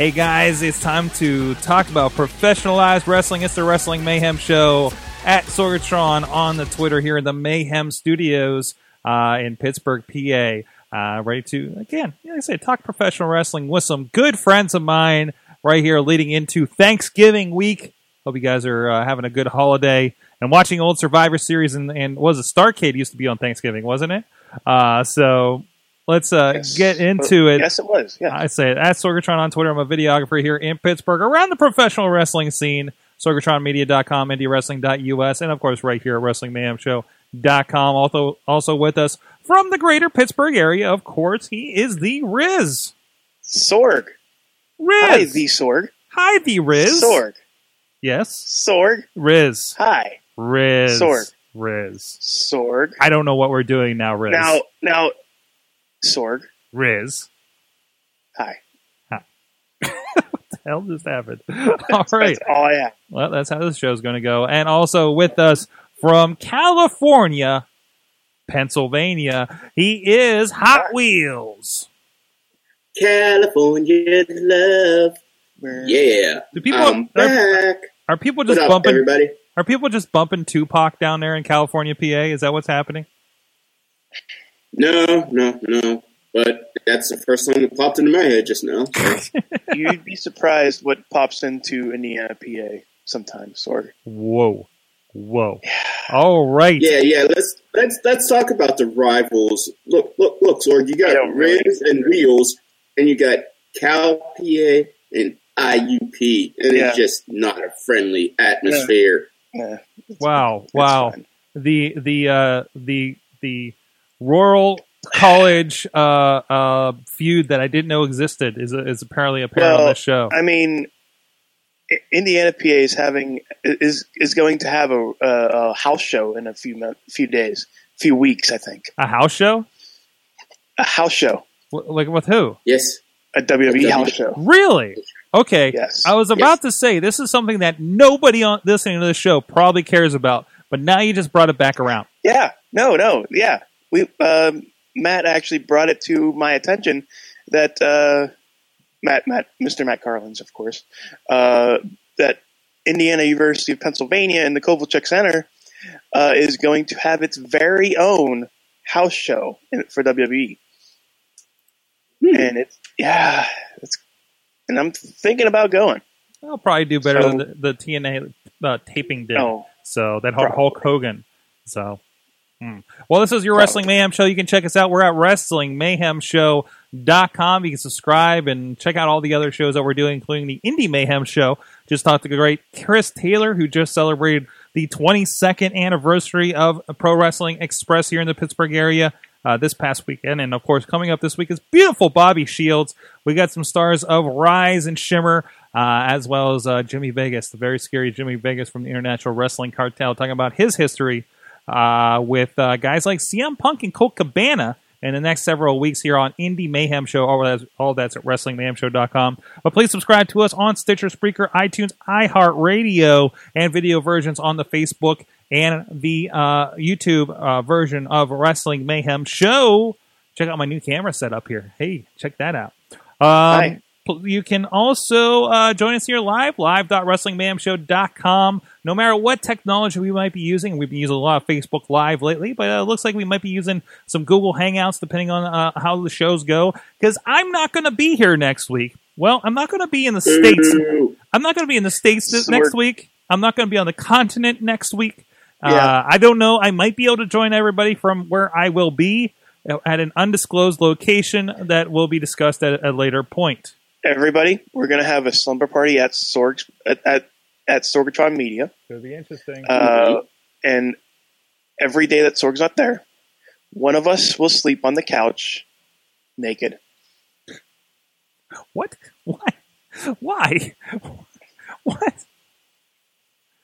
Hey guys, it's time to talk about professionalized wrestling. It's the Wrestling Mayhem Show at Sorgatron on the Twitter here in the Mayhem Studios uh, in Pittsburgh, PA. Uh, ready to, again, like I said, talk professional wrestling with some good friends of mine right here leading into Thanksgiving week. Hope you guys are uh, having a good holiday and watching old Survivor Series. And, and was it Starcade used to be on Thanksgiving, wasn't it? Uh, so let's uh, Yes. get into it. Yes, it was. Yeah. I say it at Sorgatron on Twitter. I'm a videographer here in Pittsburgh around the professional wrestling scene. SorgatronMedia.com, IndieWrestling.us, and of course right here at WrestlingMayhemShow.com. Also, also with us from the greater Pittsburgh area, of course, he is the Riz. Sorg. Riz. Hi, the Sorg. Hi, the Riz. Sorg. Yes. Sorg. Riz. Hi. Riz. Sorg. Riz. Sorg. I don't know what we're doing now, Riz. Now, now, Sorg. Riz. Hi. What the hell just happened? All right. That's all I have. Well, that's how this show's going to go. And also with us from California, Pennsylvania, he is Hot Wheels. California love. We're- Yeah. Do people I'm are, back. are people What's just up, bumping? everybody? Are people just bumping Tupac down there in California, PA? Is that what's happening? No, no, no. But that's the first song that popped into my head just now. You'd be surprised what pops into Indiana, PA sometimes, Sorg. Whoa, whoa! All right. yeah, yeah. Let's let's let's talk about the rivals. Look, look, look, Sorg. You got don't really- and Wheels, and you got Cal PA and IUP, and Yeah. it's just not a friendly atmosphere. Nah, Wow, it's wow. fine. The the uh, the the rural college uh, uh, feud that I didn't know existed is is apparently apparent on Well, this show. I mean, Indiana, PA is having is is going to have a, a, a house show in a few mon- few days, few weeks, I think. A house show? A house show, W- Like with who? Yes. a WWE A house show. Really? Okay. Yes. I was about to say this is something that nobody on listening to this show probably cares about, but now you just brought it back around. Yeah, no, no, yeah. We um, Matt actually brought it to my attention that uh, Matt, Matt, Mr. Matt Carlins, of course, uh, that Indiana University of Pennsylvania in the Kovalchick Center uh, is going to have its very own house show in, for WWE, and it's yeah, it's and I'm thinking about going. I'll probably do better So- than the, the TNA uh, taping did. Oh, So that Hulk, Hulk Hogan. So, hmm. well, this is your Wrestling Mayhem show. You can check us out. We're at WrestlingMayhemShow.com. You can subscribe and check out all the other shows that we're doing, including the Indie Mayhem show. Just talked to the great Chris Taylor, who just celebrated the 22nd anniversary of Pro Wrestling Express here in the Pittsburgh area. Uh, this past weekend, and of course, coming up this week is beautiful Bobby Shields. We got some stars of Rise and Shimmer, uh, as well as uh, Jimmy Vegas, the very scary Jimmy Vegas from the International Wrestling Cartel, talking about his history uh, with uh, guys like CM Punk and Colt Cabana in the next several weeks here on Indie Mayhem Show. All that's, all that's at WrestlingMayhemShow.com. But please subscribe to us on Stitcher, Spreaker, iTunes, iHeartRadio, and video versions on the Facebook and the uh, YouTube uh, version of Wrestling Mayhem Show. Check out my new camera setup here. Hey, check that out. Um, Hi. You can also uh, join us here live, live.wrestlingmayhemshow.com. No matter what technology we might be using, we've been using a lot of Facebook Live lately, but uh, it looks like we might be using some Google Hangouts depending on uh, how the shows go. Because I'm not going to be here next week. Well, I'm not going to be in the States. I'm not going to be in the States this next week. I'm not going to be on the continent next week. Yeah. Uh, I don't know. I might be able to join everybody from where I will be uh, at an undisclosed location that will be discussed at a later point. Everybody, we're gonna have a slumber party at Sorg at at, at Sorgatron Media. It'll be interesting. Uh, and every day that Sorg's not there, one of us will sleep on the couch naked. what? Why? Why? What?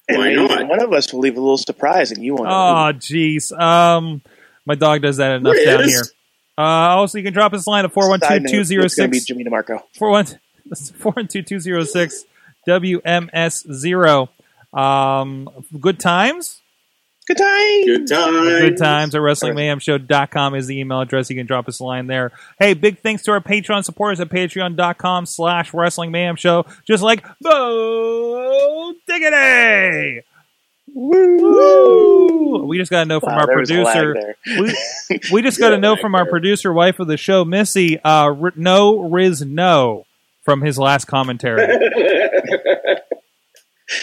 and one of us will leave a little surprise, and you won't. Oh, jeez. Um, my dog does that enough Riz. down here. Uh, also, you can drop us a line at who. Side note, It's going to be 412-206 Jimmy DeMarco. 412-206 WMS0. Um, good times? Good time. Good time. Good times at WrestlingMayhemShow.com is the email address. You can drop us a line there. Hey, big thanks to our Patreon supporters at Patreon.com slash Wrestling Mayhem Show. Just like Bo Diggity! Woo! We just got to know from Wow, our there was a lag producer. We, we just got to Yeah, know lag from our producer, wife of the show, Missy, uh, r- no Riz no from his last commentary.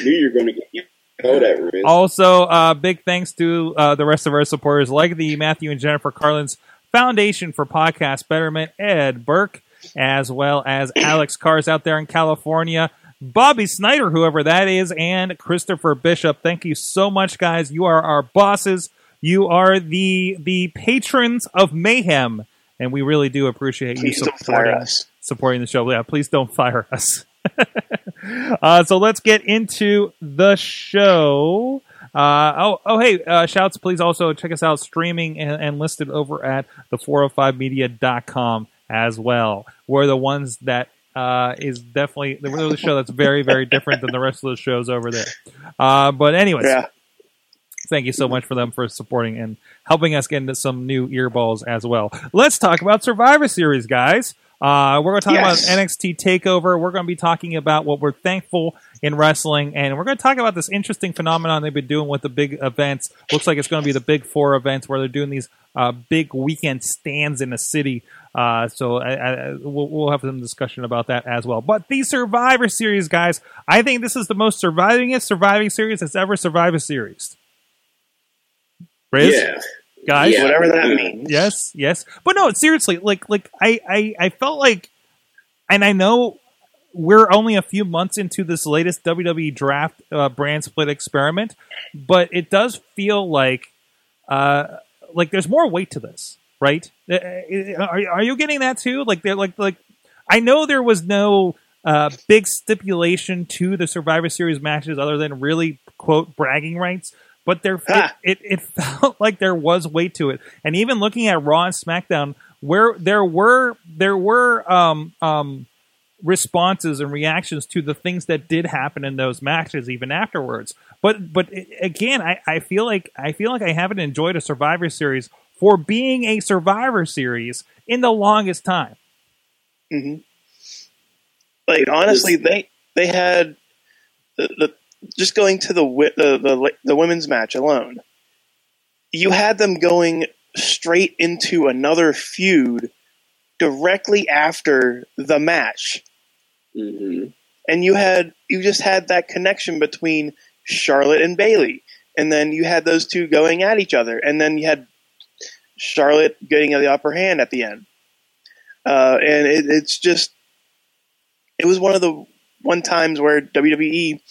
Knew you were going to get you know that, Riz. Also, uh, big thanks to uh, the rest of our supporters, like the Matthew and Jennifer Carlin's Foundation for Podcast Betterment, Ed Burke, as well as Alex Cars out there in California, Bobby Snyder, whoever that is, and Christopher Bishop. Thank you so much, guys. You are our bosses. You are the the patrons of mayhem, and we really do appreciate Please you supporting us. supporting the show. Yeah, please don't fire us. uh, so let's get into the show. Uh, oh, oh, hey, uh, shouts, please also check us out streaming and, and listed over at the405media.com as well. We're the ones that uh, is definitely the show that's very, very different than the rest of the shows over there. Uh, but anyways, Yeah. thank you so much for them for supporting and helping us get into some new earballs as well. Let's talk about Survivor Series, guys. Uh, we're going to talk Yes. about NXT Takeover. We're going to be talking about what we're thankful in wrestling, and we're going to talk about this interesting phenomenon they've been doing with the big events. Looks like it's going to be the Big Four events where they're doing these uh, big weekend stands in a city. Uh, so I, I, we'll, we'll have some discussion about that as well. But the Survivor Series, guys, I think this is the most survivingest surviving series that's ever survived a series. Riz, yeah. guys, Yeah. Whatever that means. yes, yes, but no, seriously, like, like I, I, I felt like, and I know we're only a few months into this latest WWE draft uh, brand split experiment, but it does feel like, uh, like there's more weight to this, right? Uh, Are, are you getting that too? Like, they're like, like, I know there was no uh, big stipulation to the Survivor Series matches other than really quote bragging rights. But there, it, it, it felt like there was weight to it, and even looking at Raw and SmackDown, where there were there were um, um, responses and reactions to the things that did happen in those matches, even afterwards. But but again, I, I feel like I feel like I haven't enjoyed a Survivor Series for being a Survivor Series in the longest time. hmm Like honestly, they they had the, the just going to the, wi- the the the women's match alone. You had them going straight into another feud directly after the match, hmm and you had you just had that connection between Charlotte and Bayley, and then you had those two going at each other, and then you had Charlotte getting the upper hand at the end, uh, and it, it's just it was one of the one times where WWE,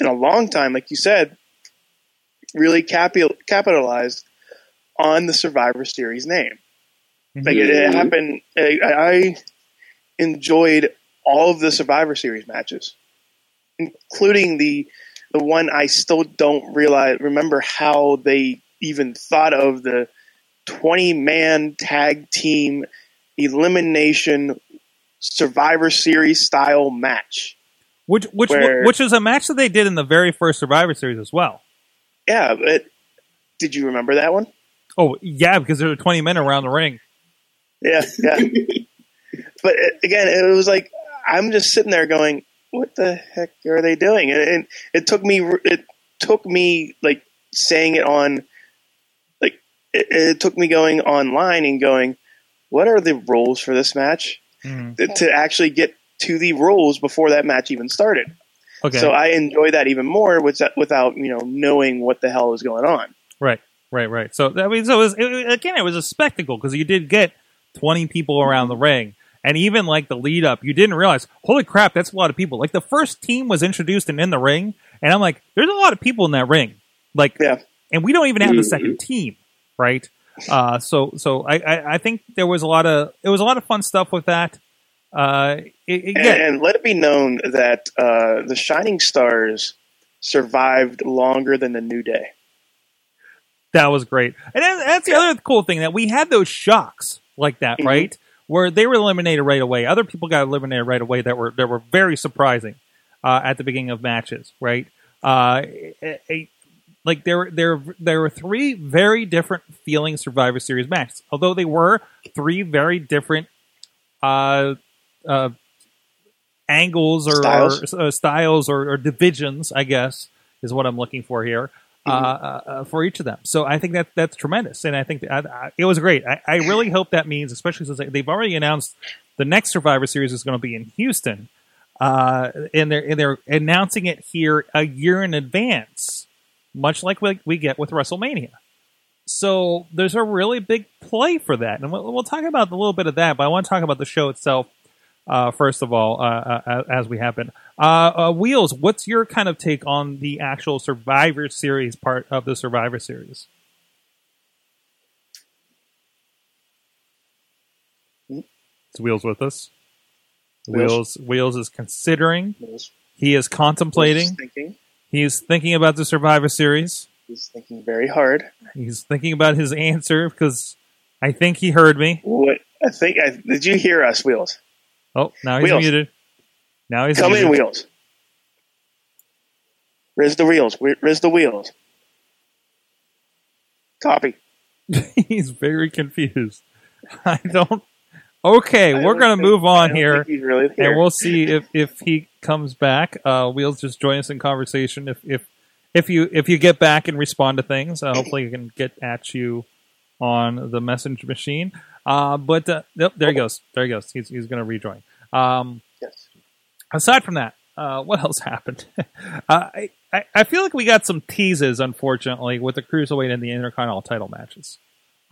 in a long time, like you said, really capi- capitalized on the Survivor Series name. Like it, it happened. I, I enjoyed all of the Survivor Series matches, including the the one I still don't realize remember how they even thought of the twenty man tag team elimination Survivor Series style match. Which which Where- which is a match that they did in the very first Survivor Series as well. Yeah, but did you remember that one? Oh yeah, because there were twenty men around the ring. Yeah, yeah. but uh, again, it was like I'm just sitting there going, "What the heck are they doing?" And, it took me, it took me like saying it on, it, it took me going online and going, "What are the rules for this match?" Mhm. To- To actually get to the rules before that match even started. Okay, So I enjoy that even more with, without you know knowing what the hell is going on. right, right, right. So I mean, so it was, it, again, it was a spectacle because you did get twenty people around the ring, and even like the lead up, you didn't realize, holy crap, that's a lot of people. Like the first team was introduced and in the ring, and I'm like, there's a lot of people in that ring. Like, Yeah. and we don't even have the second team, right? Uh, so so I, I I think there was a lot of it was a lot of fun stuff with that. Uh, it, it- And, yeah, and let it be known that uh, the Shining Stars survived longer than the New Day. That was great. And that- that's the other cool thing that we had those shocks like that, Mhm. right? Where they were eliminated right away. Other people got eliminated right away that were that were very surprising uh, at the beginning of matches, right? Uh, a- like there were there there were three very different feeling Survivor Series matches, although they were three very different uh, uh, angles or Styles. or, uh, styles or, or divisions, I guess, is what I'm looking for here. Uh, Mm-hmm. uh, uh, for each of them, so I think that that's tremendous, and I think that, I, I, it was great. I, I really hope that means, especially since they- they've already announced the next Survivor Series is going to be in Houston, uh, and they're and they're announcing it here a year in advance, much like we, we get with WrestleMania. So there's a really big play for that, and we'll, we'll talk about a little bit of that. But I want to talk about the show itself uh, first of all, uh, uh, as we happen. Uh, uh, Wheels, what's your kind of take on the actual Survivor Series part of the Survivor Series? Is Wheels with us? Wheels, Wheels. Wheels is considering. He's He is contemplating. thinking. He's thinking about the Survivor Series. He's thinking very hard. He's thinking about his answer because I think he heard me. What I think? I, did you hear us, Wheels? Oh, now he's Wheels. muted. Now he's Come muted. in, Wheels. Where's the wheels? Where's the wheels? Copy. he's very confused. I don't. Okay, I we're gonna move on here, really here. and we'll see if if he comes back. Uh, Wheels just join us in conversation. If if if you if you get back and respond to things, uh, hopefully you can get at you on the message machine. Uh, but uh, nope, there he goes. There he goes. He's he's gonna rejoin. Um, yes. aside from that, uh, what else happened? uh, I, I I feel like we got some teases, unfortunately, with the cruiserweight and the intercontinental title matches.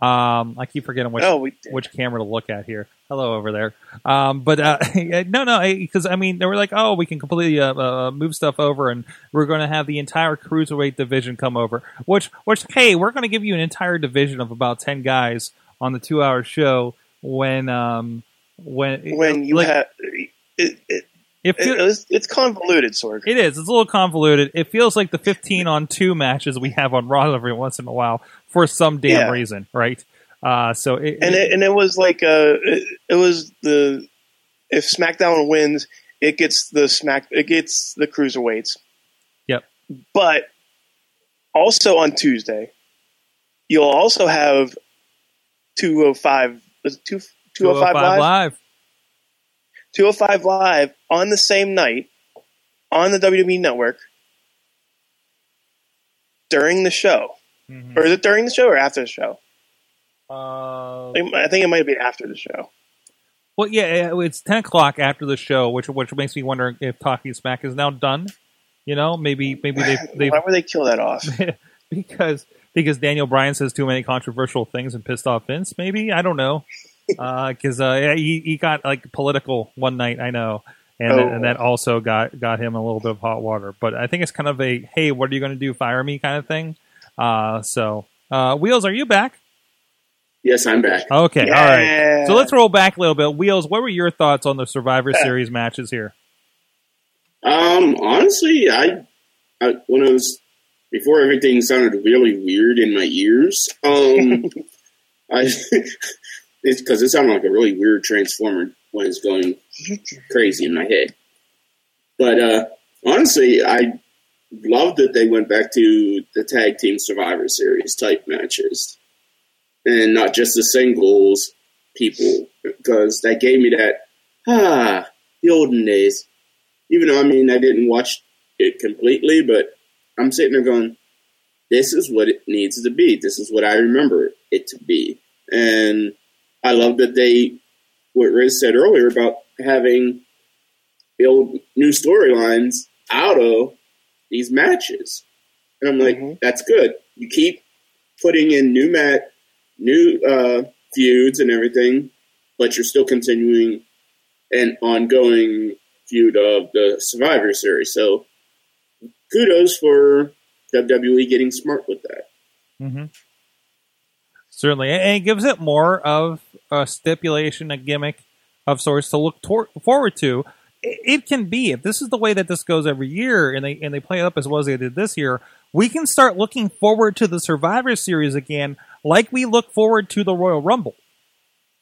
Um, I keep forgetting which Oh, which camera to look at here. Hello over there. Um, but uh, no, no, because I mean they were like, oh, we can completely uh, uh, move stuff over, and we're going to have the entire cruiserweight division come over. Which, which, hey, we're going to give you an entire division of about ten guys on the two-hour show when um when when you like, have it, it, it it, it's, it's convoluted, Sorg. it is. It's a little convoluted. It feels like the 15 on 2 matches we have on Raw every once in a while for some damn Yeah. reason, right? Uh, so it, and it, and it was like uh, it, it was the if SmackDown wins, it gets the Smack it gets the cruiserweights. Yep. But also on Tuesday, you'll also have two oh five two two oh five 205 live live. 205 Live on the same night on the WWE Network during the show. Mhm. Or is it during the show or after the show? Uh, I think it might be after the show. well, yeah, it's 10 o'clock after the show, which which makes me wonder if Talking Smack is now done. You know, maybe maybe they they Why would they kill that off? because because Daniel Bryan says too many controversial things and pissed off Vince. Maybe I don't know. Because uh, yeah, he he got like political one night. I know, and Oh. and that also got got him a little bit of hot water. But I think it's kind of a hey, what are you going to do? Fire me kind of thing. Uh, so uh, Wheels, are you back? Yes, I'm back. Okay, all right. So let's roll back a little bit. Wheels, what were your thoughts on the Survivor Series matches here? Um, honestly, I, I when I was before everything sounded really weird in my ears. Um, I it's because it sounded like a really weird transformer when it's going crazy in my head. But uh, honestly, I love that they went back to the tag team Survivor Series type matches, and not just the singles people, because that gave me that ah the olden days even though I mean I didn't watch it completely, but I'm sitting there going, "This is what it needs to be. This is what I remember it to be." And I love that they, what Riz said earlier about having build new storylines out of these matches, and I'm like, Mhm. "That's good. You keep putting in new mat, new uh, feuds and everything, but you're still continuing an ongoing." feud of the Survivor Series. So kudos for WWE getting smart with that. Mm-hmm. Certainly, and it gives it more of a stipulation, a gimmick of sorts to look tor- forward to it, it can be if this is the way that this goes every year, and they and they play it up as well as they did this year. We can start looking forward to the Survivor Series again, like we look forward to the Royal Rumble.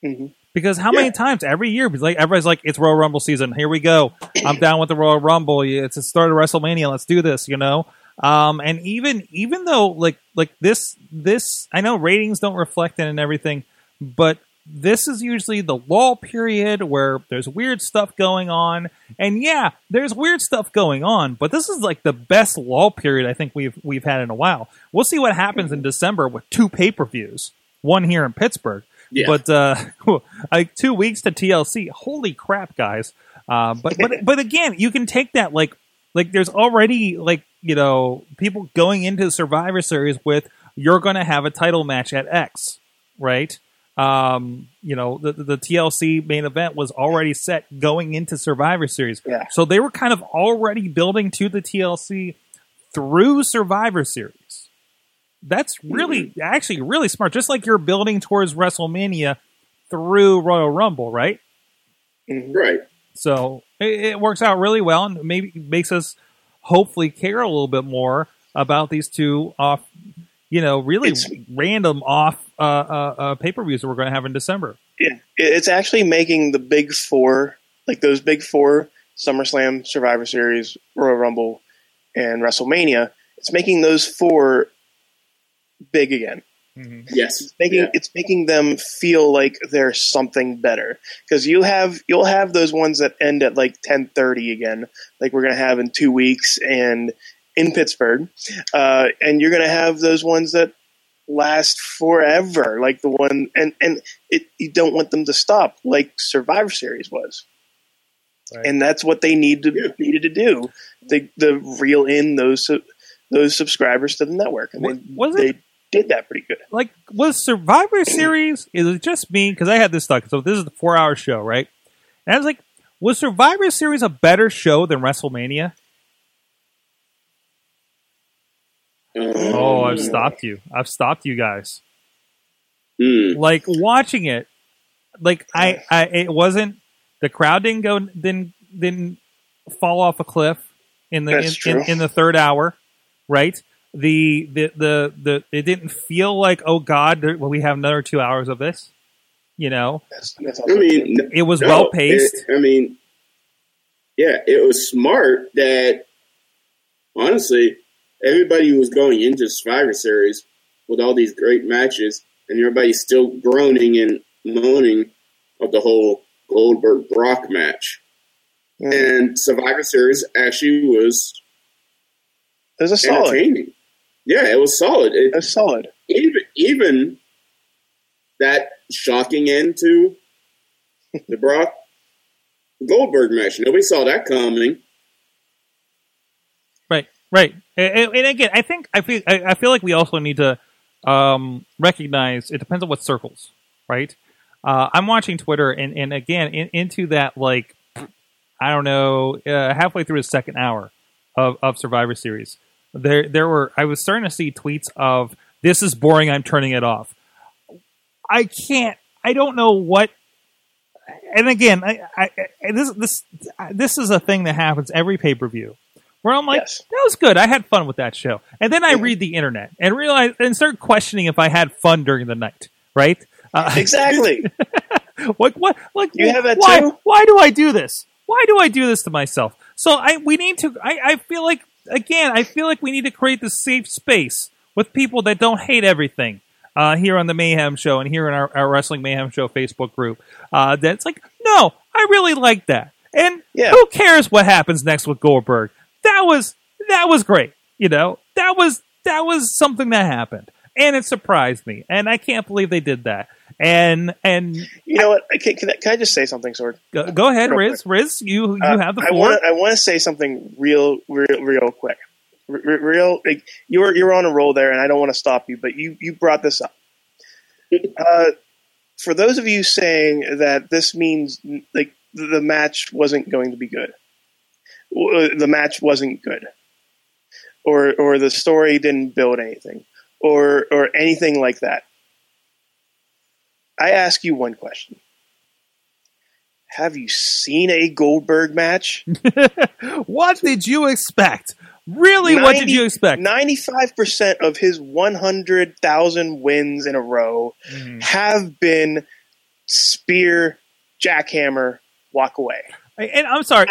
Mhm. Because how many times every year, like everybody's like, it's Royal Rumble season. Here we go. I'm down with the Royal Rumble. It's the start of WrestleMania. Let's do this. You know. Um, and even even though like like this this I know ratings don't reflect it and everything, but this is usually the lull period where there's weird stuff going on. And yeah, there's weird stuff going on, but this is like the best lull period I think we've we've had in a while. We'll see what happens in December with two pay per views, one here in Pittsburgh. Yeah. But uh, like two weeks to TLC. Holy crap, guys! Uh, but but but again, you can take that like like there's already like you know people going into Survivor Series with you're going to have a title match at X, right? Um, you know the the TLC main event was already set going into Survivor Series, Yeah. so they were kind of already building to the TLC through Survivor Series. That's really actually really smart. Just like you're building towards WrestleMania through Royal Rumble, right? Mhm. Right. So it, it works out really well, and maybe makes us hopefully care a little bit more about these two off, you know, really It's- random off uh, uh, uh, pay per views that we're going to have in December. Yeah, it's actually making the big four, like those big four, SummerSlam, Survivor Series, Royal Rumble, and WrestleMania. It's making those four big again. Yes. It's making Yeah. it's making them feel like they're something better because you have you'll have those ones that end at like ten thirty again, like we're gonna have in two weeks and in Pittsburgh, uh, and you're gonna have those ones that last forever, like the one and and it you don't want them to stop, like Survivor Series was. Right. And that's what they need to Yeah. needed to do. They the reel in those those subscribers to the network, and Wa- they, was it- they did that pretty good. Like, was Survivor Series? Is it just me? Because I had this thought. So this is the four hour show, right? And I was like, was Survivor Series a better show than WrestleMania? Oh, I've stopped you. I've stopped you guys. Hmm. like watching it like I, I it wasn't the crowd didn't go didn't didn't fall off a cliff in the in, in, in the third hour right the the the, the it didn't feel like oh god there, well, we have another two hours of this you know That's, that's I mean, it was no, well paced I mean, yeah, it was smart that honestly everybody was going into Survivor Series with all these great matches, and everybody's still groaning and moaning of the whole Goldberg Brock match. Yeah. And Survivor Series actually was It was a solid. Entertaining. Yeah, it was solid. It, It was solid. even even that shocking end to the Brock Goldberg match. Nobody saw that coming. Right, right. And, and- and again, I think I feel I, I feel like we also need to um, recognize it depends on what circles, right? Uh, I'm watching Twitter, and and again in, into that like I don't know uh, halfway through the second hour of, of Survivor Series, there there were I was starting to see tweets of this is boring. I'm turning it off. I can't. I don't know what. And again, I, I, I- this this this is a thing that happens every pay per view, where I'm like, Yes. that was good. I had fun with that show, and then I read the internet and realize and start questioning if I had fun during the night. Right? Uh, Exactly. like what? Like You have that why? too? Why do I do this? Why do I do this to myself? So I we need to. I, I feel like again. I feel like we need to create this safe space with people that don't hate everything. Uh, here on the Mayhem Show and here in our, our Wrestling Mayhem Show Facebook group, uh, that's like, no, I really like that. And Yeah. who cares what happens next with Goldberg? That was that was great. You know, that was that was something that happened, and it surprised me, and I can't believe they did that. And and you know what? Can, can, I, can I just say something, Sorg? Go, go ahead, Real Riz. Riz, you you Uh, have the I floor. want I want to say something real, real, real quick. R- r- real, like, you're you're on a roll there, and I don't want to stop you, but you you brought this up. Uh, for those of you saying that this means like the match wasn't going to be good, the match wasn't good, or or the story didn't build anything, or or anything like that. I ask you one question: have you seen a Goldberg match? what did you expect? Really, what did you expect? 95% of his 100,000 wins in a row Mhm. have been spear, jackhammer, walk away. And I'm sorry.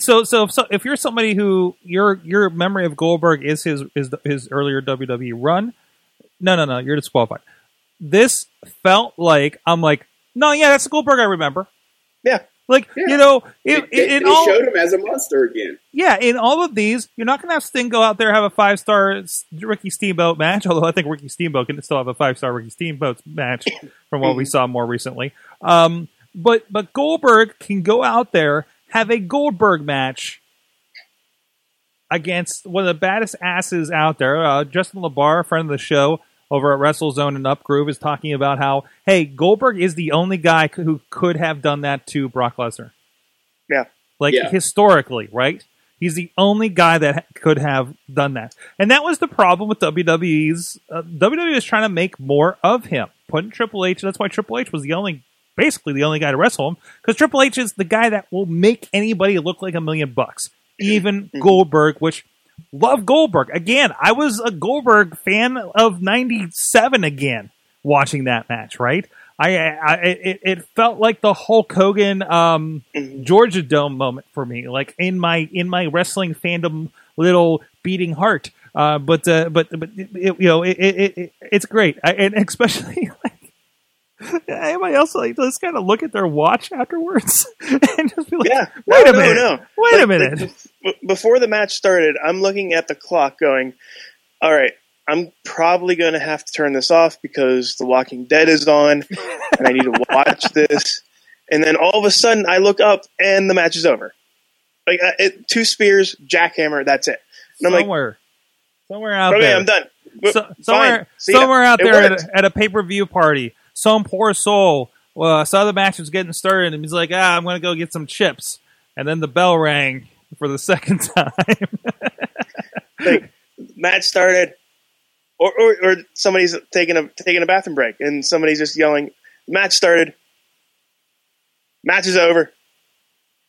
So, so, so, if you're somebody who your your memory of Goldberg is his is the, his earlier WWE run, no, no, no, you're disqualified. This felt like I'm like, no, yeah, that's the Goldberg I remember. Yeah. Like Yeah. you know, They, in, they- all showed him as a monster again. yeah, in all of these, you're not going to have Sting go out there have a five star Ricky Steamboat match. Although I think Ricky Steamboat can still have a five star Ricky Steamboat match from what we saw more recently. Um, but but Goldberg can go out there have a Goldberg match against one of the baddest asses out there. Uh, Justin Labar, friend of the show over at WrestleZone and Upgroove, is talking about how hey Goldberg is the only guy who could have done that to Brock Lesnar. Yeah. Like Yeah. historically, right? He's the only guy that could have done that, and that was the problem with WWE's. Uh, WWE was trying to make more of him, putting Triple H. That's why Triple H was the only, basically the only guy to wrestle him, because Triple H is the guy that will make anybody look like a million bucks, even Goldberg. Which love Goldberg again. I was a Goldberg fan of '97 again, watching that match. Right, I, I it, it felt like the Hulk Hogan. Um, Mhm. Georgia Dome moment for me, like in my in my wrestling fandom little beating heart. Uh, but uh, but but it, you know it, it, it it's great, I, and especially like anybody else like just kind of look at their watch afterwards and just be like, Yeah. wait No, a minute, no. wait a minute. like, before the match started, I'm looking at the clock going, all right, I'm probably going to have to turn this off because The Walking Dead is on and I need to watch this. And then all of a sudden, I look up and the match is over. Like uh, it, two spears, jackhammer, that's it. And I'm like, somewhere, somewhere out okay, there, I'm done. So- somewhere, somewhere out It there at a, at a pay per view party, some poor soul uh, saw the match was getting started, and he's like, "Ah, I'm going to go get some chips." And then the bell rang for the second time. like match started, or, or or somebody's taking a taking a bathroom break, and somebody's just yelling, "Match started, match is over,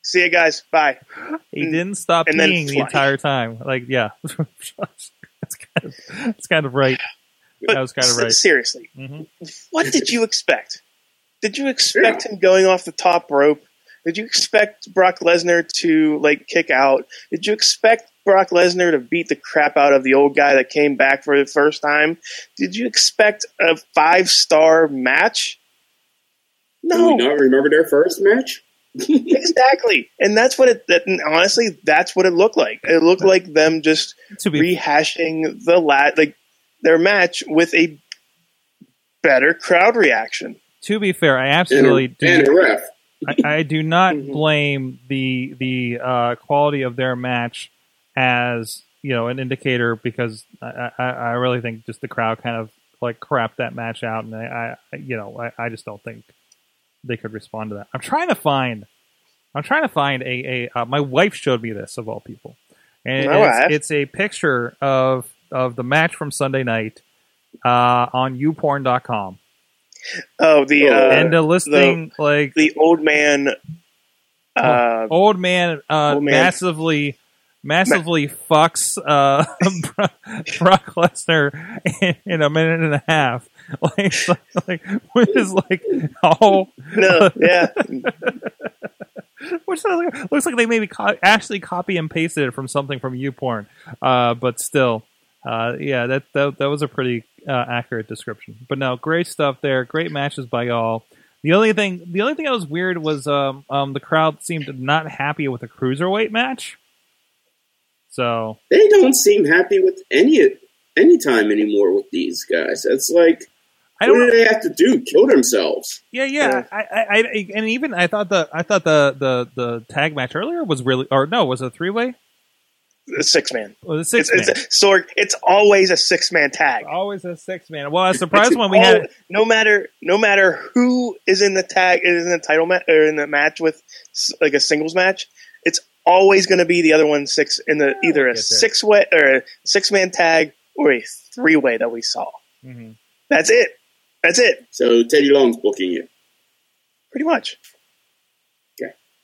see you guys, bye." he didn't stop and peeing the entire time. Like, yeah, that's kind of that's kind of right. But That was kind of s- right. seriously, Mhm. what did you expect? Did you expect him going off the top rope? Did you expect Brock Lesnar to like kick out? Did you expect Brock Lesnar to beat the crap out of the old guy that came back for the first time? Did you expect a five star match? Do No, we not remember their first match? exactly. And that's what it. That, and honestly, that's what it looked like. It looked like them just To be rehashing the lat like their match with a better crowd reaction. to be fair, I And absolutely a, do. and a ref. I, I do not Mhm. blame the the uh, quality of their match as you know an indicator because I, I, I really think just the crowd kind of like crapped that match out, and I, I you know I, I just don't think they could respond to that. I'm trying to find I'm trying to find a a uh, my wife showed me this of all people, and My it's, it's a picture of of the match from Sunday night uh, on youporn.com Oh, the uh, and a listing like the old man. Uh, old man uh, Old man. massively massively fucks uh, Brock Lesnar in, in a minute and a half. Like, like which is like oh, no, yeah, which looks like they maybe co- actually copy and pasted it from something from YouPorn. Uh, but still, uh, yeah, that, that that was a pretty uh, accurate description. But no, great stuff there. Great matches by y'all. The only thing, the only thing that was weird was um, um, the crowd seemed not happy with the cruiserweight match. So They don't seem happy with any any time anymore with these guys. It's like, I don't. what do they have to do? Kill themselves? Yeah, yeah. I, I, I, and even I thought the I thought the the the tag match earlier was really, or no, was it a three way? A six man. Was it six It's, man? it's a, Sorg, it's always a six man tag. Always a six man. Well, I was surprised It's when we all- had. no matter no matter who is in the tag is in the title match or in the match with like a singles match. It's always going to be the other one six in the Yeah, either a six way or a six man tag or a three way that we saw. Mhm. That's it. That's it. So Teddy Long's booking you. Pretty much.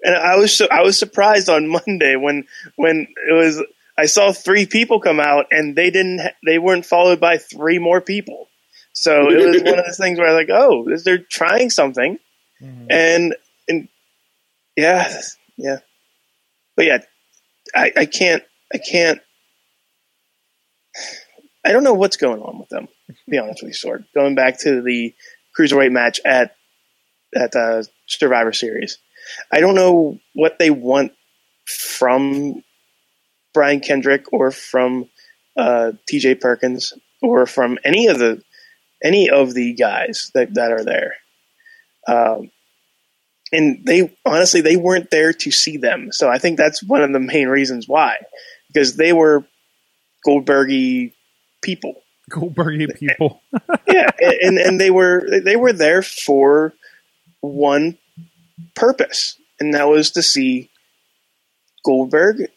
And I was su- I was surprised on Monday when when it was I saw three people come out and they didn't ha- they weren't followed by three more people. So it was one of those things where I was like, oh, they're trying something, and and yeah, yeah, but yeah, I, I can't I can't. I don't know what's going on with them. To be honest with you, Sorg. Going back to the cruiserweight match at at uh, Survivor Series, I don't know what they want from Brian Kendrick or from uh, T.J. Perkins or from any of the any of the guys that that are there. Um, and they honestly they weren't there to see them, so I think that's one of the main reasons why, because they were Goldbergy people Goldberg people. yeah, and and they were they were there for one purpose, and that was to see Goldberg,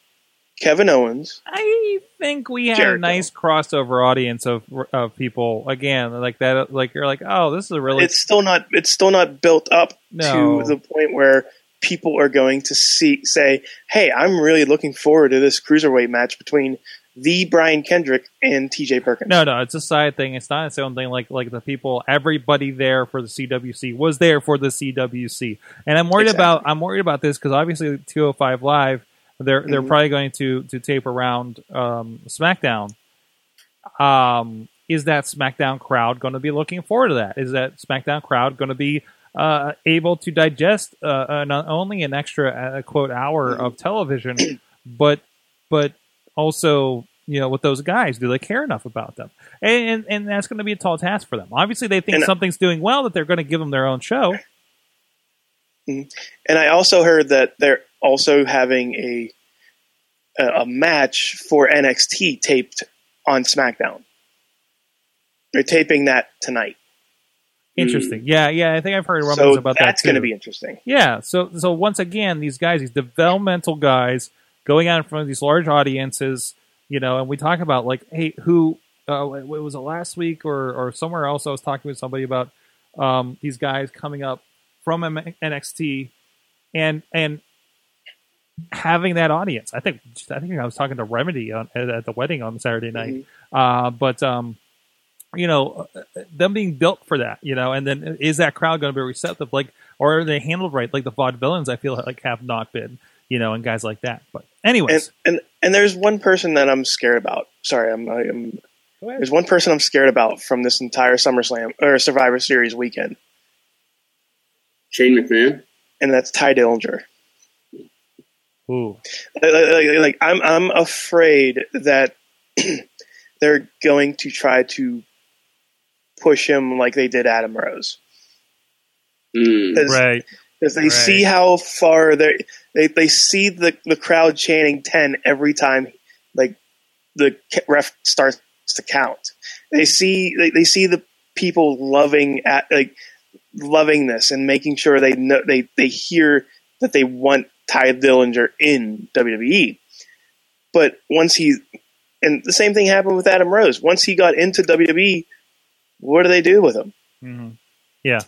Kevin Owens. I think we had a nice crossover audience of of people again, like that. Like you're like, oh, this is a really It's still not it's still not built up No. to the point where people are going to see say, "Hey, I'm really looking forward to this cruiserweight match between the Brian Kendrick and T.J. Perkins." No, no, it's a side thing. It's not its own thing. Like like the people, everybody there for the CWC was there for the CWC, and I'm worried Exactly. about I'm worried about this because obviously 205 Live, they're they're Mhm. probably going to to tape around um, SmackDown. Um, is that SmackDown crowd going to be looking forward to that? Is that SmackDown crowd going to be uh, able to digest uh, uh, not only an extra uh, quote hour of television, but but also you know with those guys, do they care enough about them? And and, and that's going to be a tall task for them. Obviously, they think And- something's doing well that they're going to give them their own show. Mm-hmm. And I also heard that they're also having a a, match for NXT taped on SmackDown. They're taping that tonight, Interesting. Mm. Yeah, yeah. I think I've heard rumors so about that that's going to be interesting. Yeah. So so once again, these guys, these developmental guys, going out in front of these large audiences, you know, and we talk about like, hey, who? Uh, it was it last week or or somewhere else? I was talking with somebody about um, these guys coming up from M- NXT and and having that audience. I think I think I was talking to Remedy on, at, at the wedding on Saturday night. Uh, but um, you know, them being built for that, you know, and then is that crowd going to be receptive? Like, or are they handled right? Like the vaudevillains, I feel like have not been, you know, and guys like that. But anyways, And and and there's one person that I'm scared about. Sorry, I'm, I'm Go ahead. there's one person I'm scared about from this entire SummerSlam or Survivor Series weekend, Shane McMahon. and that's Tye Dillinger. Ooh, like, like, like I'm I'm afraid that they're going to try to push him like they did Adam Rose Mm. Because they right. see how far they they they see the the crowd chanting ten every time like the ref starts to count. They see they, they see the people loving at like loving this and making sure they know they they hear that they want Tye Dillinger in WWE. But once he and the same thing happened with Adam Rose. Once he got into WWE, what do they do with him? hmm Yeah.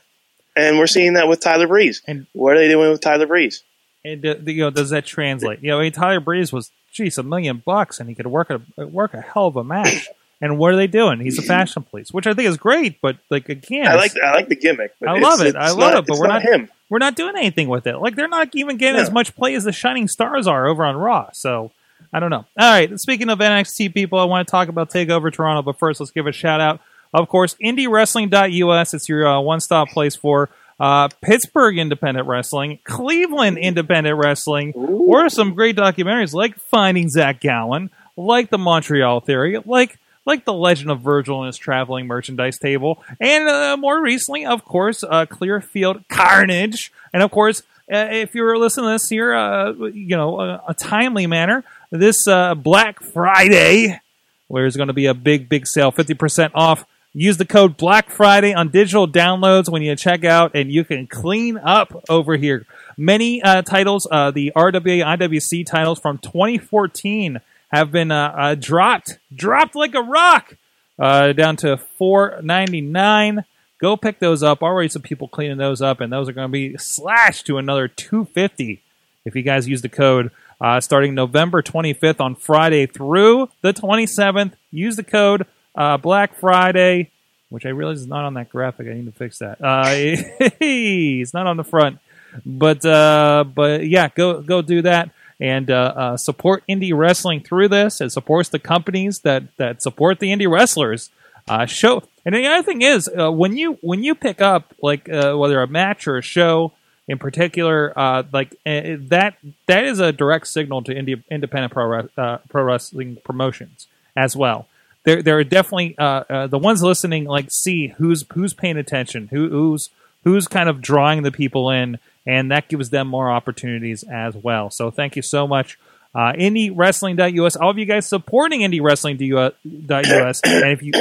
And we're seeing that with Tyler Breeze. And- what are they doing with Tyler Breeze? And uh, you know, does that translate? You know, I mean, Tyler Breeze was, geez, a million bucks, and he could work a work a hell of a match. And what are they doing? He's a fashion police, which I think is great. But like again, I like I like the gimmick. But I love it. I love not- it, but we're not- him. we're not doing anything with it. Like they're not even getting No. as much play as the Shining Stars are over on Raw. So I don't know. All right, speaking of NXT people, I want to talk about Takeover Toronto, but first let's give a shout out. Of course, IndieWrestling.us. It's your uh, one-stop place for uh, Pittsburgh independent wrestling, Cleveland independent wrestling, or some great documentaries like Finding Zach Gowen, like the Montreal Theory, like like the Legend of Virgil and his traveling merchandise table, and uh, more recently, of course, uh, Clearfield Carnage, and of course, uh, if you're listening to this here, uh, you know, a, a timely manner, this uh, Black Friday, where there's going to be a big, big sale, 50% off. Use the code Black Friday on digital downloads when you check out, and you can clean up over here. Many uh, titles, uh, the RWA IWC titles from 2014 have been uh, uh, dropped, dropped like a rock, uh, down to 4.99. Go pick those up. Already some people cleaning those up, and those are going to be slashed to another 250 if you guys use the code uh, starting November 25th on Friday through the 27th. Use the code uh, Black Friday, which I realize is not on that graphic. I need to fix that. Uh, it's not on the front, but uh, but yeah, go go do that and uh, uh, support indie wrestling through this. It supports the companies that that support the indie wrestlers. Uh, show and the other thing is when you when you pick up like whether a match or a show in particular, uh, like uh, that that is a direct signal to indie, independent pro uh, pro wrestling promotions as well. There there are definitely uh, uh, the ones listening like see who's who's paying attention, who, who's who's kind of drawing the people in, and that gives them more opportunities as well. So thank you so much. Uh, IndieWrestling.us, all of you guys supporting IndieWrestling.us, and if you,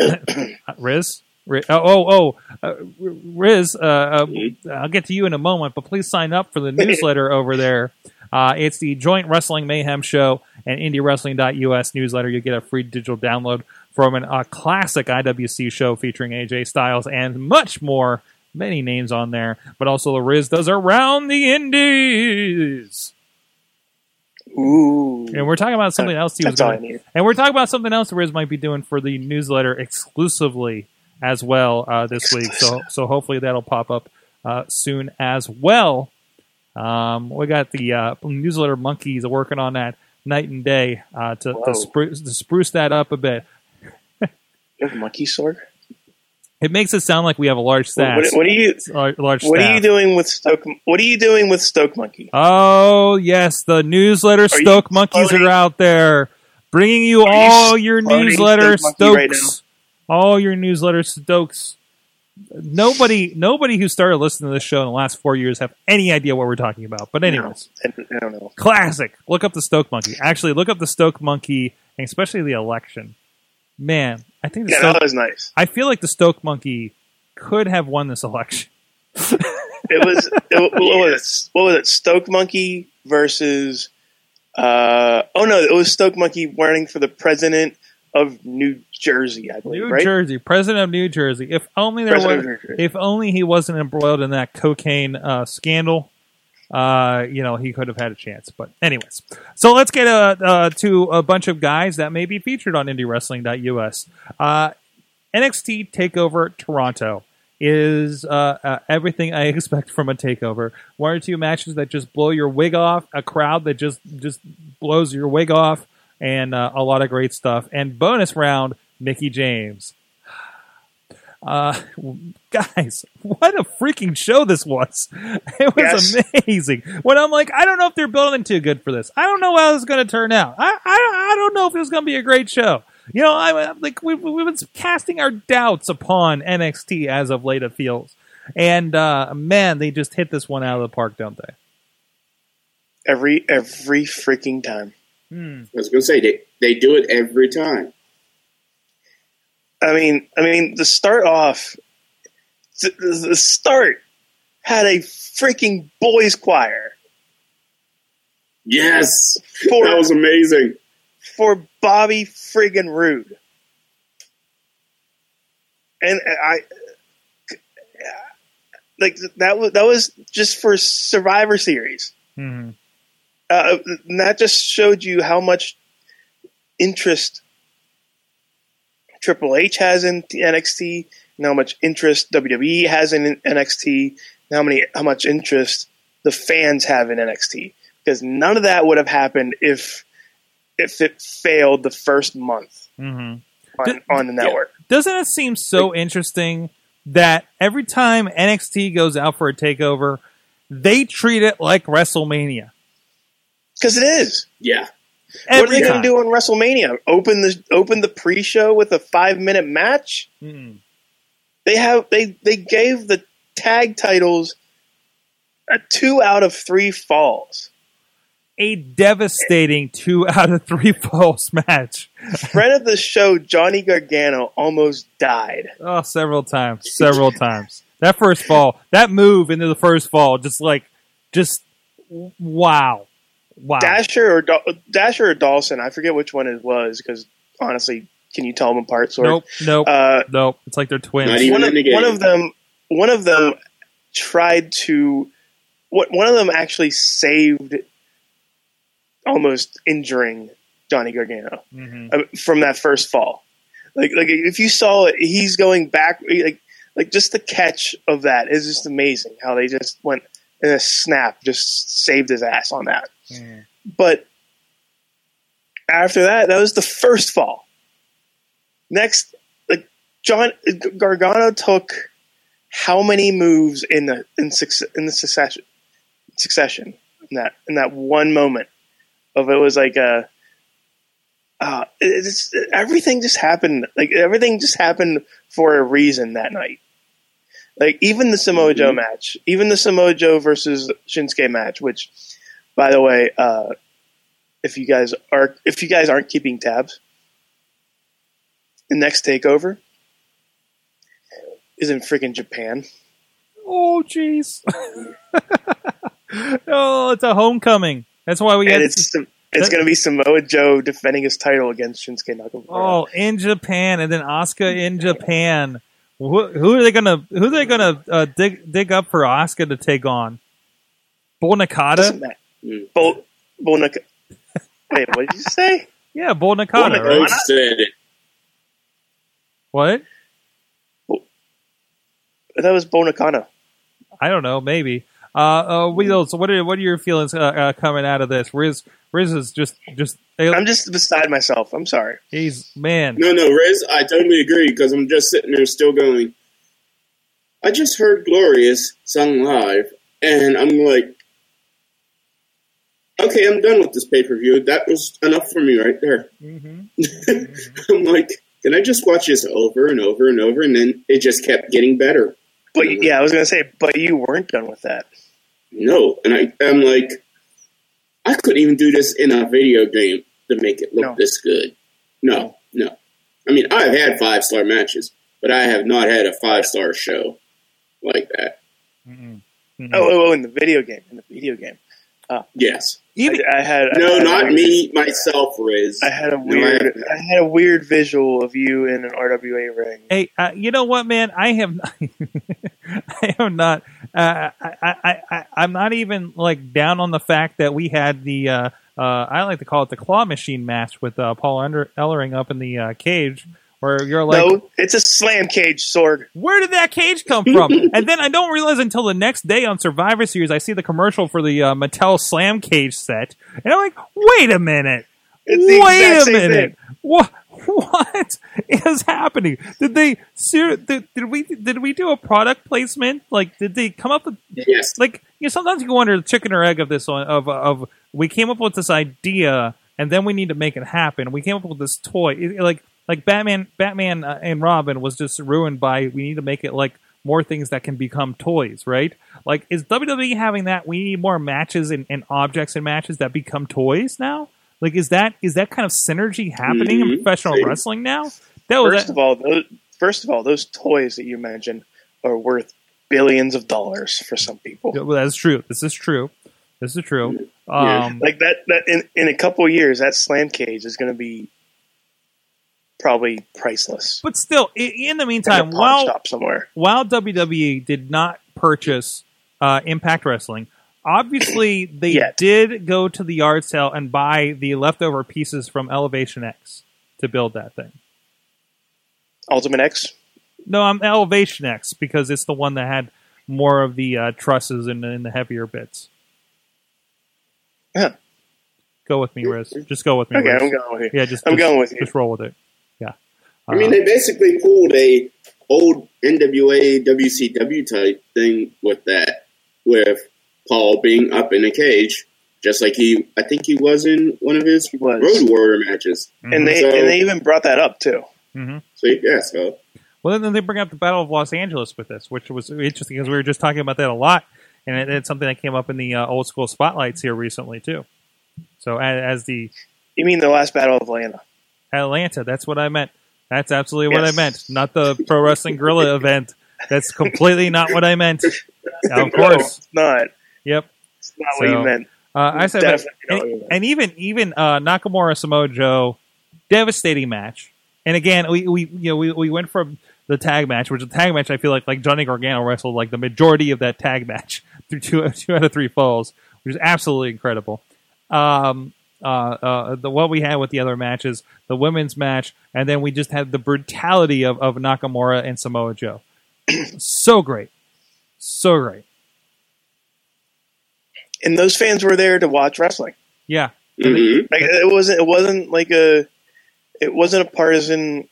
Riz, Riz oh, oh, oh uh, Riz, uh, uh, I'll get to you in a moment, but please sign up for the newsletter over there. Uh, it's the Joint Wrestling Mayhem Show and IndieWrestling.us newsletter. You get a free digital download from an, a classic IWC show featuring AJ Styles and much more. Many names on there, but also the Riz does around the Indies. Ooh. And we're talking about something else he was That's all I going and we're talking about something else Riz might be doing for the newsletter exclusively as well uh, this week. So so hopefully that'll pop up uh, soon as well. Um, we got the uh, newsletter monkeys working on that night and day uh, to, to, spruce, to spruce that up a bit. You have a monkey sword? It makes it sound like we have a large staff. What, what are you? large, large What are you doing with Stoke? What are you doing with Stoke Monkey? Oh yes, the newsletter you Stoke monkeys are out there, bringing you Are you all your newsletter Stoke Monkey right Stokes, all your newsletter Stokes. Nobody, nobody who started listening to this show in the last four years have any idea what we're talking about. But anyways, I, I don't know. classic. Look up the Stoke monkey. Actually, look up the Stoke monkey, and especially the election. Man, I think the Yeah, Stoke, that was nice. I feel like the Stoke monkey could have won this election. It was. It, what was it? What was it? Stoke Monkey versus. Uh, oh no! It was Stoke Monkey running for the president of New Jersey, I believe. New right? Jersey, president of New Jersey. If only there President was, of New Jersey. if only he wasn't embroiled in that cocaine uh, scandal. Uh, you know, he could have had a chance. But anyways, so let's get uh, uh, to a bunch of guys that may be featured on IndieWrestling.us. Uh, NXT Takeover Toronto is uh, uh, everything I expect from a takeover. One or two matches that just blow your wig off, a crowd that just just blows your wig off, and uh, a lot of great stuff. And bonus round, Mickie James. Uh, guys, what a freaking show this was! It was Yes. amazing. When I'm like, I don't know if they're building too good for this. I don't know how this is going to turn out. I, I I don't know if it's going to be a great show. You know, I like we've we've been casting our doubts upon NXT as of late. It feels, and uh, man, they just hit this one out of the park, don't they? Every every freaking time. Hmm. I was going to say they they do it every time. I mean, I mean, the start off, th- the start had a freaking boys' choir Yes, for that was amazing. for Bobby friggin' Roode, and I like that was that was just for Survivor Series. hmm Uh, that just showed you how much interest Triple H has in NXT, and how much interest WWE has in NXT, and how many how much interest the fans have in NXT. Because none of that would have happened if if it failed the first month hmm on, Did- on the network. Doesn't it seem so interesting that every time NXT goes out for a takeover, they treat it like WrestleMania? Because it is. Yeah, what are Every they going to do on WrestleMania? Open the open the pre-show with a five minute match? Mm. they have they they gave the tag titles a two out of three falls. A devastating two out of three falls match. Friend of the show, Johnny Gargano, almost died. Oh, several times, several times. That first fall, that move into the first fall, just like, just wow, wow. Dasher or Dal- Dasher or Dawson, I forget which one it was because honestly, can you tell them apart? Sort Nope, nope, Uh, nope. It's like they're twins. One, of, in the game. one of them, one of them tried to. What one of them actually saved almost injuring Johnny Gargano hmm uh, from that first fall. Like like if you saw it, he's going back like like just the catch of that is just amazing. How they just went in a snap, just saved his ass on that. Mm. But after that, that was the first fall. Next, like John Gargano took how many moves in the in, in the succession succession in that in that one moment of it was like a uh, it's, everything just happened like everything just happened for a reason that night. Like even the Samoa Joe match, even the Samoa Joe versus Shinsuke match, which, by the way, uh, if you guys are if you guys aren't keeping tabs, the next takeover is in freaking Japan. Oh, jeez. oh, it's a homecoming. That's why we and it's it's going to be Samoa Joe defending his title against Shinsuke Nakamura. Oh, in Japan, and then Asuka in Japan. Who, who are they gonna? Who are they gonna uh, dig dig up for Asuka to take on? Bull Nakata. Doesn't matter. Mm. Bull, Bull Wait, what did you say? Yeah, Bull Bull Nakata. Nakata. right? Both said it. What? That was Bull Nakano. I don't know. Maybe. Uh, uh, Wheels. What are what are your feelings uh, uh, coming out of this? Riz Riz is just just I'm just beside myself. I'm sorry. he's man. No, no, Riz, I totally agree because I'm just sitting there still going. I just heard Glorious sung live, and I'm like, okay, I'm done with this pay per view. That was enough for me right there. hmm I'm like, can I just watch this over and over and over? And then it just kept getting better. But yeah, I was going to say, but you weren't done with that. No, and I, I'm like, I couldn't even do this in a video game to make it look No. this good. No, no. I mean, I've had five star matches, but I have not had a five star show like that. Mm-mm. Oh, oh, oh, in the video game, in the video game. Yes. Even I, I had No, I had not a- me, myself, Riz. I had a No, I weird, haven't. I had a weird visual of you in an RWA ring. Hey, uh, you know what, man? I have, not, I am not. Uh, I, I, I, I'm not even like down on the fact that we had the. Uh, uh, I like to call it the claw machine match with uh, Paul Under- Ellering up in the uh, cage, where you're like, no, it's a slam cage Sorg. where did that cage come from? and then I don't realize until the next day on Survivor Series, I see the commercial for the uh, Mattel Slam Cage set, and I'm like, wait a minute, It's the wait exact a same minute, thing. what? What is happening? Did they ser- did, did we did we do a product placement? Like, did they come up with yes. like you know, sometimes you wonder the chicken or egg of this one of of we came up with this idea and then we need to make it happen. We came up with this toy, It- like like Batman, Batman uh, and Robin was just ruined by we need to make it like more things that can become toys, right? Like is WWE having that? We need more matches and, and objects and matches that become toys now. Like is that is that kind of synergy happening in Mhm. professional Same. wrestling now? That was First of all, those, first of all, those toys that you mentioned are worth billions of dollars for some people. Yeah, well, that's true. This is true. This is true. Yeah. Um, Like that, that in, in a couple of years, that slam cage is going to be probably priceless. but still, in the meantime, pawn while while WWE did not purchase uh, Impact Wrestling, obviously they Yet. did go to the yard sale and buy the leftover pieces from Elevation X to build that thing. Ultimate X. No, I'm Elevation X because it's the one that had more of the uh, trusses and, and the heavier bits. Yeah. Go with me, Riz. Just go with me. Okay, Riz. I'm going with you. Yeah, just I'm just- going with you. Just roll with it. Yeah. I mean, they basically pulled a old NWA WCW type thing with that, with Paul being up in a cage, just like he, I think he was in one of his was. Road Warrior matches. And they So- and they even brought that up too. mhm. So yeah, so Well, then they bring up the Battle of Los Angeles with this, which was interesting because we were just talking about that a lot, and it, it's something that came up in the uh, old school spotlights here recently too. So as, as the You mean the last Battle of Atlanta? Atlanta, that's what I meant. That's absolutely what I meant, not the Pro Wrestling Guerrilla event. That's completely not what I meant. Of No, course, it's not. yep. It's not what you meant. Uh, I said, and, what you meant. and even even uh, Nakamura Samoa Joe, devastating match. And again, we, we you know we, we went from the tag match, which is a tag match. I feel like like Johnny Gargano wrestled like the majority of that tag match through two two out of three falls, which is absolutely incredible. Um, uh, uh, the what we had with the other matches, the women's match, and then we just had the brutality of, of Nakamura and Samoa Joe. so great, so great. And those fans were there to watch wrestling. Yeah, Mhm. Like it wasn't it wasn't like a it wasn't a partisan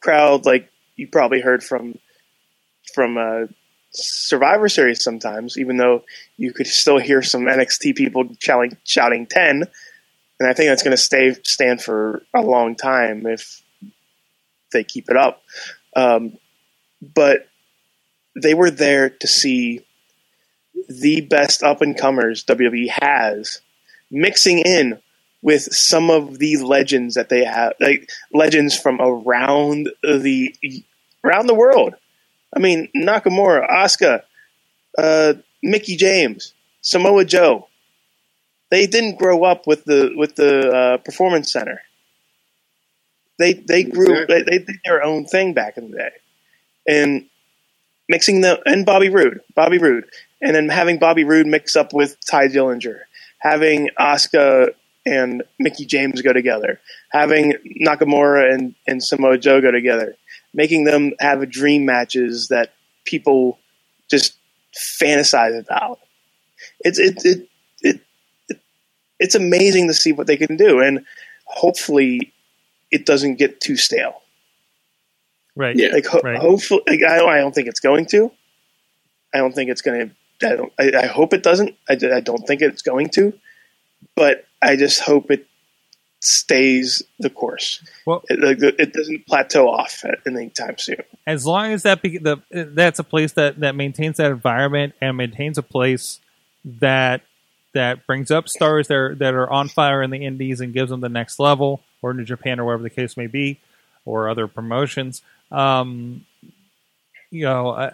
crowd like you probably heard from from uh, Survivor Series sometimes, even though you could still hear some NXT people shouting shouting ten, and I think that's going to stay stand for a long time if they keep it up. Um, but they were there to see the best up and comers WWE has mixing in with some of the legends that they have, like legends from around the around the world. I mean, Nakamura, Asuka, uh, Mickie James, Samoa Joe. They didn't grow up with the with the uh, performance center. They they grew Exactly. they, they did their own thing back in the day, and mixing the and Bobby Roode, Bobby Roode, and then having Bobby Roode mix up with Tye Dillinger, having Asuka and Mickie James go together, having Nakamura and, and Samoa Joe go together, making them have a dream matches that people just fantasize about. It's it it, it, it it's amazing to see what they can do, and hopefully, it doesn't get too stale. right. Yeah. Like ho- Right. hopefully, like, I don't I don't think it's going to. I don't think it's going to. I don't. I, I hope it doesn't. I, I don't think it's going to. But I just hope it stays the course. Well- it, like, it doesn't plateau off at any time soon. as long as that be, the that's a place that that maintains that environment and maintains a place that that brings up stars that are, that are on fire in the indies and gives them the next level or New Japan or wherever the case may be or other promotions um you know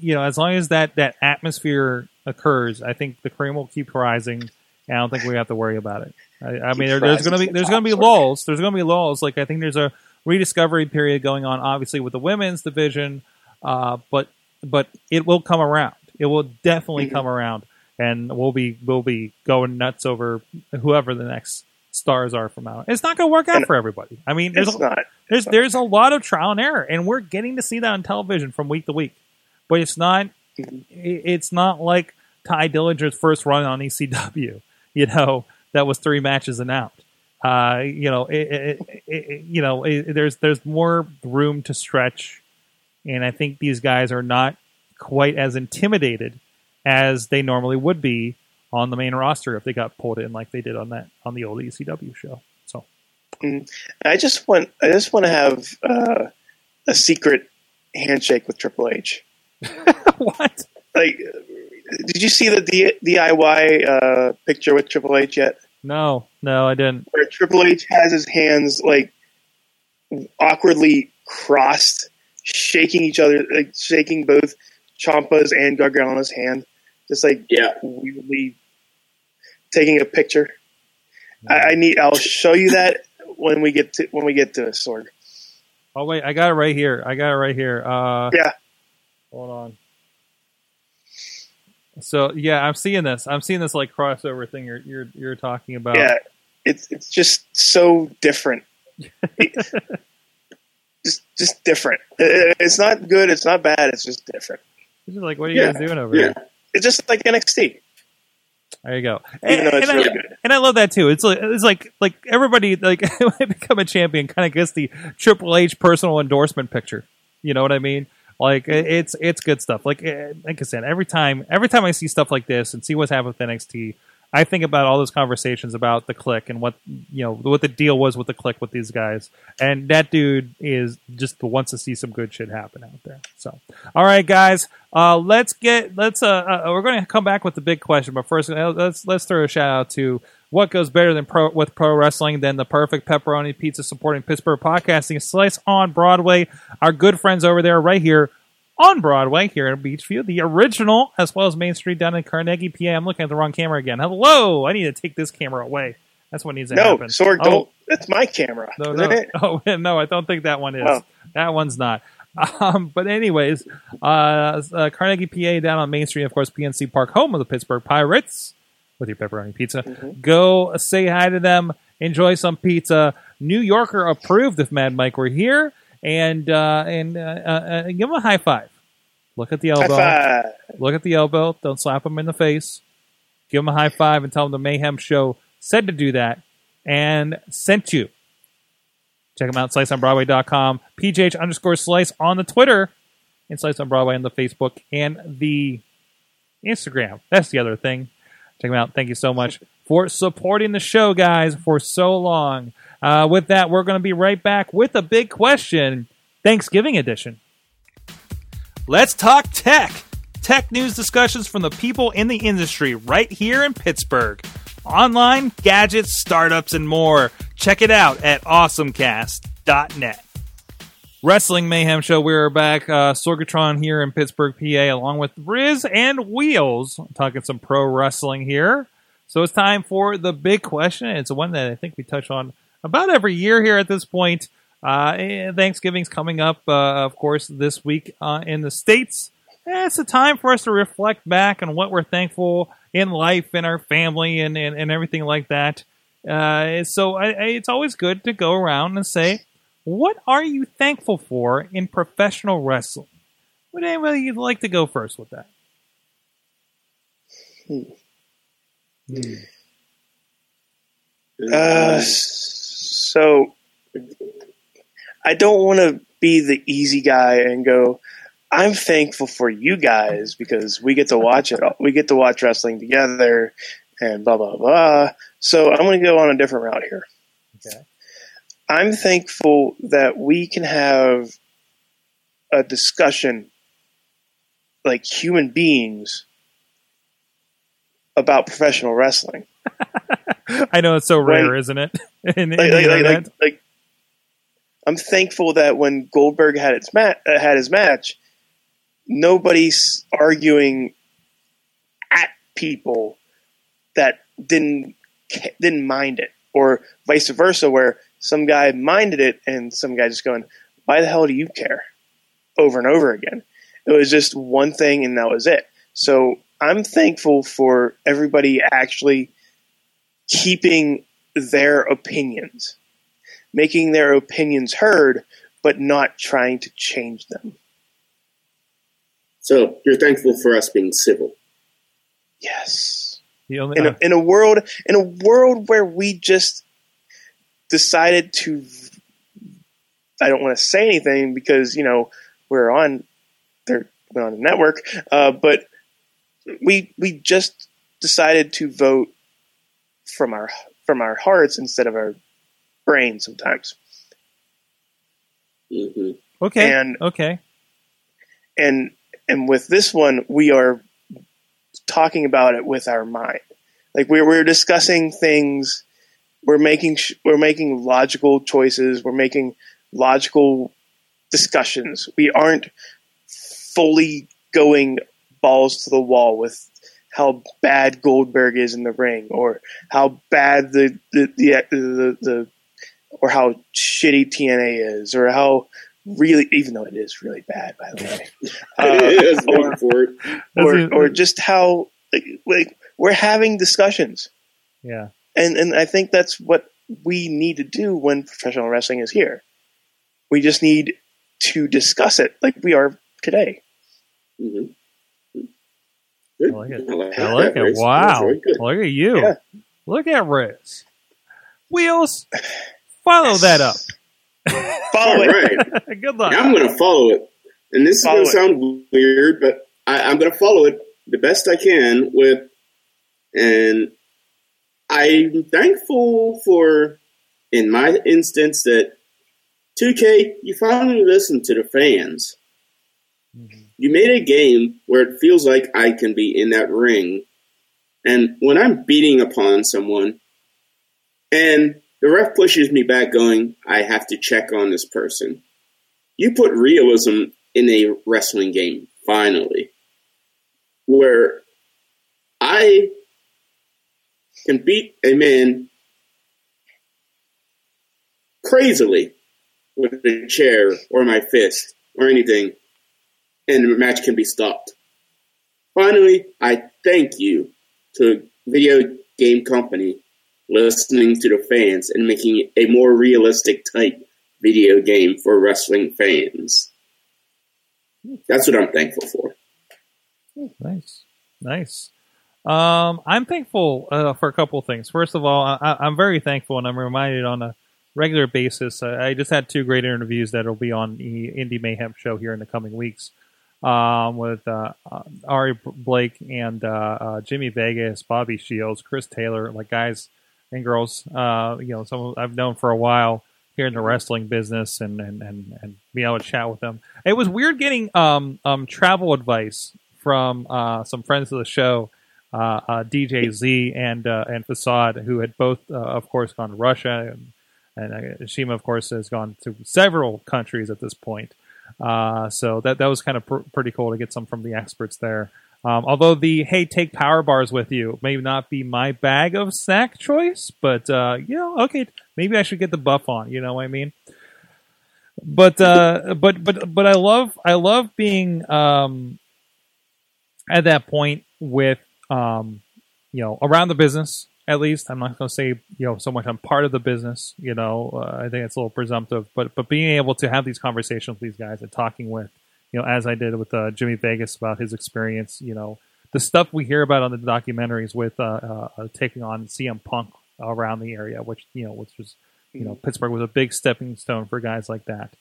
you know as long as that that atmosphere occurs I think the cream will keep rising and I don't think we have to worry about it I, I mean there, there's going to be there's going to be lulls there's going to be lulls like I think there's a rediscovery period going on, obviously with the women's division, uh, but but it will come around. It will definitely Mhm. come around, and we'll be we'll be going nuts over whoever the next stars are from out. It's not going to work out And- for everybody. I mean, there's It's not. there's there's a lot of trial and error, and we're getting to see that on television from week to week. But it's not Mhm. i- it's not like Tye Dillinger's first run on ECW. You know that was three matches and out. Uh, you know, it, it, it, you know, there's there's more room to stretch, and I think these guys are not quite as intimidated as they normally would be on the main roster if they got pulled in like they did on that on the old ECW show. So I just want. I just want to have uh, a secret handshake with Triple H. what? Like, did you see the D- DIY uh, picture with Triple H yet? No, no, I didn't. where Triple H has his hands like awkwardly crossed, shaking each other, like shaking both Ciampa's and Gargano's hand, just like Yeah. weirdly taking a picture. I, I need. I'll show you that when we get to when we get to it, Sorg. Oh wait, I got it right here. I got it right here. Uh, Yeah. Hold on. So yeah, I'm seeing this. I'm seeing this like crossover thing you're you're you're talking about. Yeah, it's it's just so different. Just just different. It- It's not good. It's not bad. It's just different. This is like, what are you Yeah. guys doing over Yeah. here? It's just like NXT, There you go. even though it's and, really I, good. and I love that too. It's like it's like like everybody like when they become a champion kind of gets the Triple H personal endorsement picture. You know what I mean? Like it's it's good stuff. Like eh, like I said, every time every time I see stuff like this and see what's happened with NXT, I think about all those conversations about the Kliq and what you know what the deal was with the Kliq with these guys. And that dude is just wants to see some good shit happen out there. So, all right, guys, uh, let's get let's uh, uh we're going to come back with the big question, but first uh, let's let's throw a shout out to what goes better than pro with pro wrestling than the perfect pepperoni pizza supporting Pittsburgh podcasting slice on Broadway. Our good friends over there, right here on Broadway here in Beechview, the original, as well as Main Street down in Carnegie, PA. I'm looking at the wrong camera again. Hello, I need to take this camera away. That's what needs to No, happen. Sorg, Oh, don't. That's my camera. no, no, it? oh no, I don't think that one is. Oh. That one's not. Um, but anyways, uh, uh, Carnegie, PA, down on Main Street, of course, PNC Park, home of the Pittsburgh Pirates. With your pepperoni pizza. Mhm. Go say hi to them. Enjoy some pizza. New Yorker approved if Mad Mike were here, and uh, and uh, uh, uh, give him a high five. Look at the elbow. Look at the elbow. Don't slap him in the face. Give him a high five and tell him the Mayhem Show said to do that and sent you. Check him out, sliceonbroadway.com, PGH underscore slice on the Twitter, and Slice on Broadway on the Facebook and the Instagram. That's the other thing. Check them out. Thank you so much for supporting the show, guys, for so long. Uh, with that, we're going to be right back with a big question Thanksgiving edition. Let's talk tech. Tech news discussions from the people in the industry right here in Pittsburgh. Online, gadgets, startups, and more. Check it out at awesomecast.net. Wrestling Mayhem Show. We're back. Uh, Sorgatron here in Pittsburgh, PA, along with Riz and Wheels, talking some pro wrestling here. So it's time for the big question. It's one that I think we touch on about every year here at this point. Uh, Thanksgiving's coming up, uh, of course, this week uh, in the States. And it's a time for us to reflect back on what we're thankful in life and our family and, and, and everything like that. Uh, so I, I, it's always good to go around and say, what are you thankful for in professional wrestling? Would anybody like to go first with that? Uh, so I don't want to be the easy guy and go. I'm thankful for you guys because we get to watch it. all- We get to watch wrestling together, and blah blah blah. So I'm going to go on a different route here. Okay. I'm thankful that we can have a discussion like human beings about professional wrestling. I know it's so rare, Right. isn't it? in, in like, the like, like, like, I'm thankful that when Goldberg had its ma- uh, had his match, nobody's arguing at people that didn't didn't mind it, or vice versa, where some guy minded it and some guy just going, "Why the hell do you care?" over and over again. It was just one thing, and that was it. So I'm thankful for everybody actually keeping their opinions, making their opinions heard, but not trying to change them. So you're thankful for us being civil. Yes. The only, In a, in a world in a world where we just decided to I don't want to say anything because, you know, we're on they're we're on the network, uh, but we we just decided to vote from our from our hearts instead of our brain sometimes. hmm okay, and- okay. and and with this one we are talking about it with our mind like we're, we're discussing things we're making sh- we're making logical choices we're making logical discussions we aren't fully going balls to the wall with how bad Goldberg is in the ring or how bad the the the, the, the or how shitty TNA is or how really even though it is really bad by the way uh, Yes, or, for it. or, or just how like, like we're having discussions Yeah. And and I think that's what we need to do when professional wrestling is here. We just need to discuss it like we are today. Mhm. I like it. like I like it. Riz. Wow. That's very good. Look at you. Yeah. Look at Riz. Wheels, follow that up. Follow it. right. Good luck. I'm going to follow it. And this is going to sound weird, but I, I'm going to follow it the best I can with, and I'm thankful for, in my instance, that 2K, you finally listened to the fans. Mm-hmm. You made a game where it feels like I can be in that ring. And when I'm beating upon someone, and the ref pushes me back, going, I have to check on this person you put realism in a wrestling game finally where i can beat a man crazily with a chair or my fist or anything and the match can be stopped finally i thank you to video game company listening to the fans and making a more realistic type video game for wrestling fans. That's what I'm thankful for. Nice, nice. Um, I'm thankful uh, for a couple things. First of all, I, I'm very thankful, and I'm reminded on a regular basis. Uh, I just had two great interviews that will be on the Indie Mayhem show here in the coming weeks um, with uh, uh, Ari Blake and uh, uh, Jimmy Vegas, Bobby Shields, Chris Taylor, like guys and girls. Uh, you know, some I've known for a while here in the wrestling business, and and and, and being able to chat with them. It was weird getting um, um, travel advice from uh, some friends of the show. Uh, uh, DJ Z and uh, and Facade, who had both, of course, gone to Russia, and, and Shima, of course, has gone to several countries at this point. So that that was kind of pr- pretty cool to get some from the experts there. Um, although the hey, take power bars with you may not be my bag of snack choice, but uh, you know, okay, maybe I should get the buff on. You know what I mean? But uh, but but but I love I love being um, at that point with um, you know around the business at least. I'm not going to say you know so much I'm part of the business. You know, uh, I think it's a little presumptive, but but being able to have these conversations with these guys and talking with you know as I did with uh, Jimmy Vegas about his experience. You know, the stuff we hear about on the documentaries with uh, uh, uh, taking on CM Punk around the area, which you know, which was you know Pittsburgh was a big stepping stone for guys like that.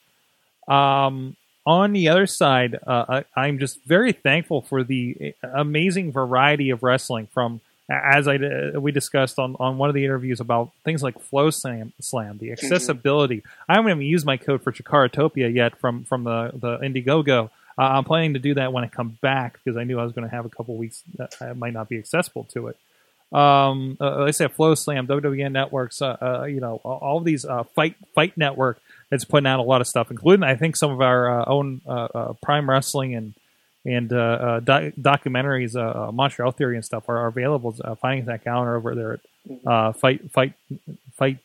Um, on the other side, uh, I, I'm just very thankful for the amazing variety of wrestling from as I uh, we discussed on, on one of the interviews about things like FloSlam, Slam the accessibility. I haven't even used my code for Chikaratopia yet from from the the Indiegogo. Uh, I'm planning to do that when I come back because I knew I was going to have a couple weeks that I might not be accessible to it. Um, uh, like I said, FloSlam, WWN Networks, uh, uh, you know, all, these uh, fight fight network that's putting out a lot of stuff, including I think some of our uh, own uh, uh, Prime Wrestling and and uh, uh, doc- documentaries, Montreal Theory and stuff are, are available. Uh, finding that calendar over there at uh, Fight Fight Fight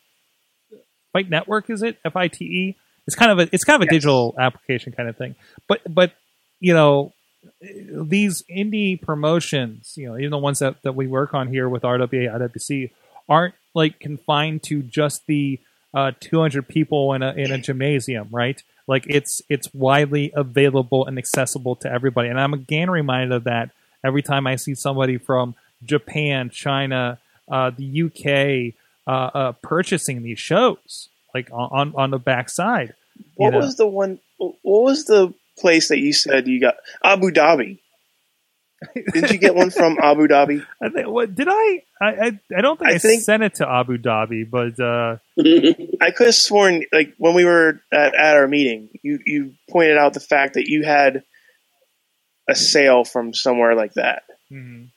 Fight Network is it F I T E? It's kind of a it's kind of a Yes. digital application kind of thing. But but you know these indie promotions, you know, even the ones that, that we work on here with RWA, IWC, aren't like confined to just the uh, 200 people in a in a gymnasium, right? Like it's it's widely available and accessible to everybody. And I'm again reminded of that every time I see somebody from Japan, China, uh, the UK uh, uh, purchasing these shows, like on on, on the backside. What know. was the one? What was the place that you said you got? Abu Dhabi. Did you get one from Abu Dhabi? I think, what did I? I I, I don't think I, I think- sent it to Abu Dhabi, but uh, I could have sworn, like when we were at, at our meeting, you you pointed out the fact that you had a sale from somewhere like that. mhm.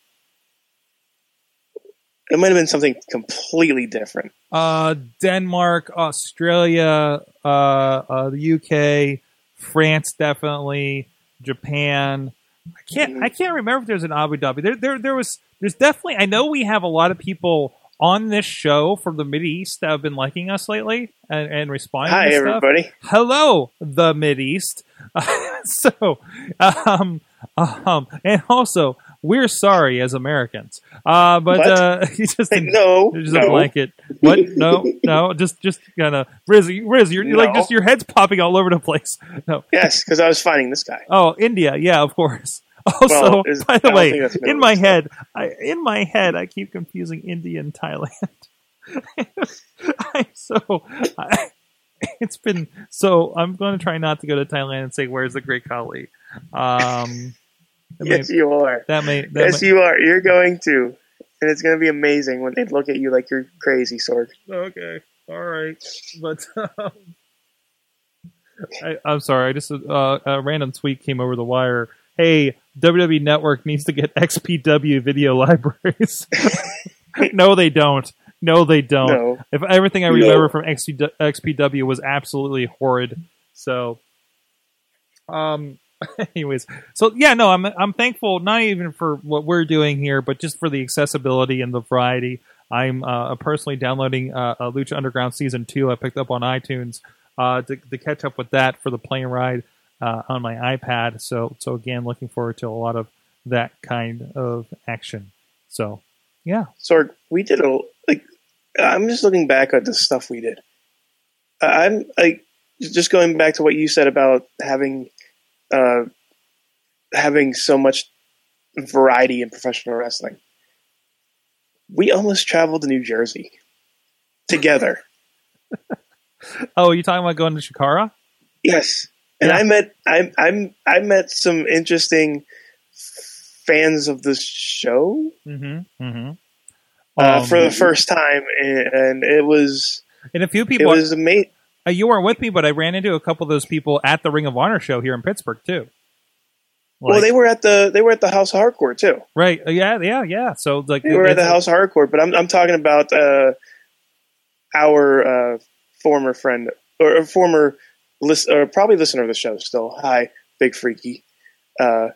It might have been something completely different. uh, Denmark, Australia, uh, uh, the UK, France, definitely Japan. I can't. I can't remember if there's an Abu Dhabi. There, there, there was. There's definitely. I know we have a lot of people on this show from the Mid East that have been liking us lately and, and responding. Hi, everybody. hello the mid east so um um and also we're sorry as americans. Uh but uh you just no, just no. a blanket what? No no just just kind of riz riz you're, you're like just your head's popping all over the place. No. Yes, because I was finding this guy. oh india. Yeah of course. Also Well, by the way think that's Middle in my head I, in my head i keep confusing india and thailand. I'm so I, it's been so i'm going to try not to go to thailand and say where's the great khali um that Yes, may, you are. that may, that Yes, may- you are. You're going to, and it's going to be amazing when they look at you like you're crazy, Sorg. okay. All right. But um, I, i'm sorry. I just uh, a random tweet came over the wire. Hey wwe network needs to get xpw video libraries. No they don't. No they don't. No, if everything i No. remember from xpw was absolutely horrid. So um anyways so yeah no i'm i'm thankful not even for what we're doing here but just for the accessibility and the variety i'm uh, personally downloading uh, lucha underground season 2 i picked up on itunes uh, to, to catch up with that for the plane ride uh, on my ipad so so again looking forward to a lot of that kind of action so Yeah. Sorg, we did a like. I'm just looking back at the stuff we did. I'm like just going back to what you said about having uh, having so much variety in professional wrestling. We almost traveled to New Jersey together. Oh, you talking about going to Chikara? Yes, and Yeah. I met I I'm I met some interesting fans of the show Mm-hmm. Mm-hmm. uh, for the first time, and, and it was and a few people. it was amazing. Uh, you weren't with me, but I ran into a couple of those people at the Ring of Honor show here in Pittsburgh too. well, they were at the they were at the House of Hardcore too. right? uh, Yeah, yeah, yeah. So like They were at the House of Hardcore, but I'm I'm talking about uh, our uh, former friend or a former list or probably listener of the show still. Hi, Big Freaky. Uh,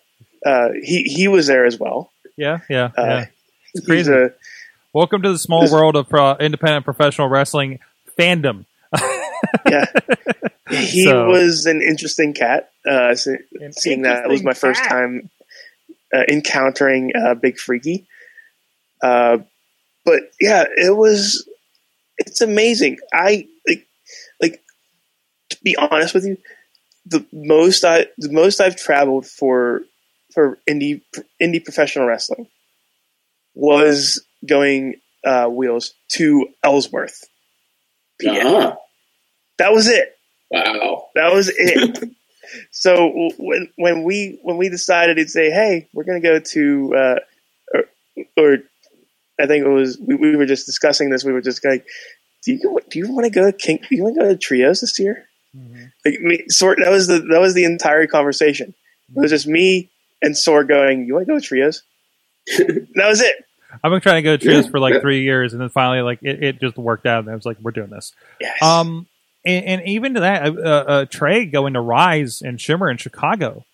uh, he he was there as well. Yeah, yeah, Uh, yeah. He's crazy. a- Welcome to the small world of pro- independent professional wrestling fandom. yeah, he So- was an interesting cat. Uh, se- An seeing that was my interesting first time uh, encountering uh, Big Freaky. Uh, but yeah, it was. It's amazing. I like, like to be honest with you, the most I the most I've traveled for for indie indie professional wrestling was going uh, wheels to Ellsworth. PA. Uh-huh. That was it. Wow. That was it. so when when we when we decided to say, hey, we're going to go to, uh, or, or I think it was we, we were just discussing this. We were just like, do you do you want to go to King? Do you want to go to trios this year? Like me, Sorg that was the that was the entire conversation. It was just me and Sorg going, you want to go to trios? that was it. I've been trying to go to trios Yeah. for like three years, and then finally, like it, it just worked out, and I was like, "We're doing this." Yes. Um, and, and even to that, uh, uh, Trey going to Rise and Shimmer in Chicago,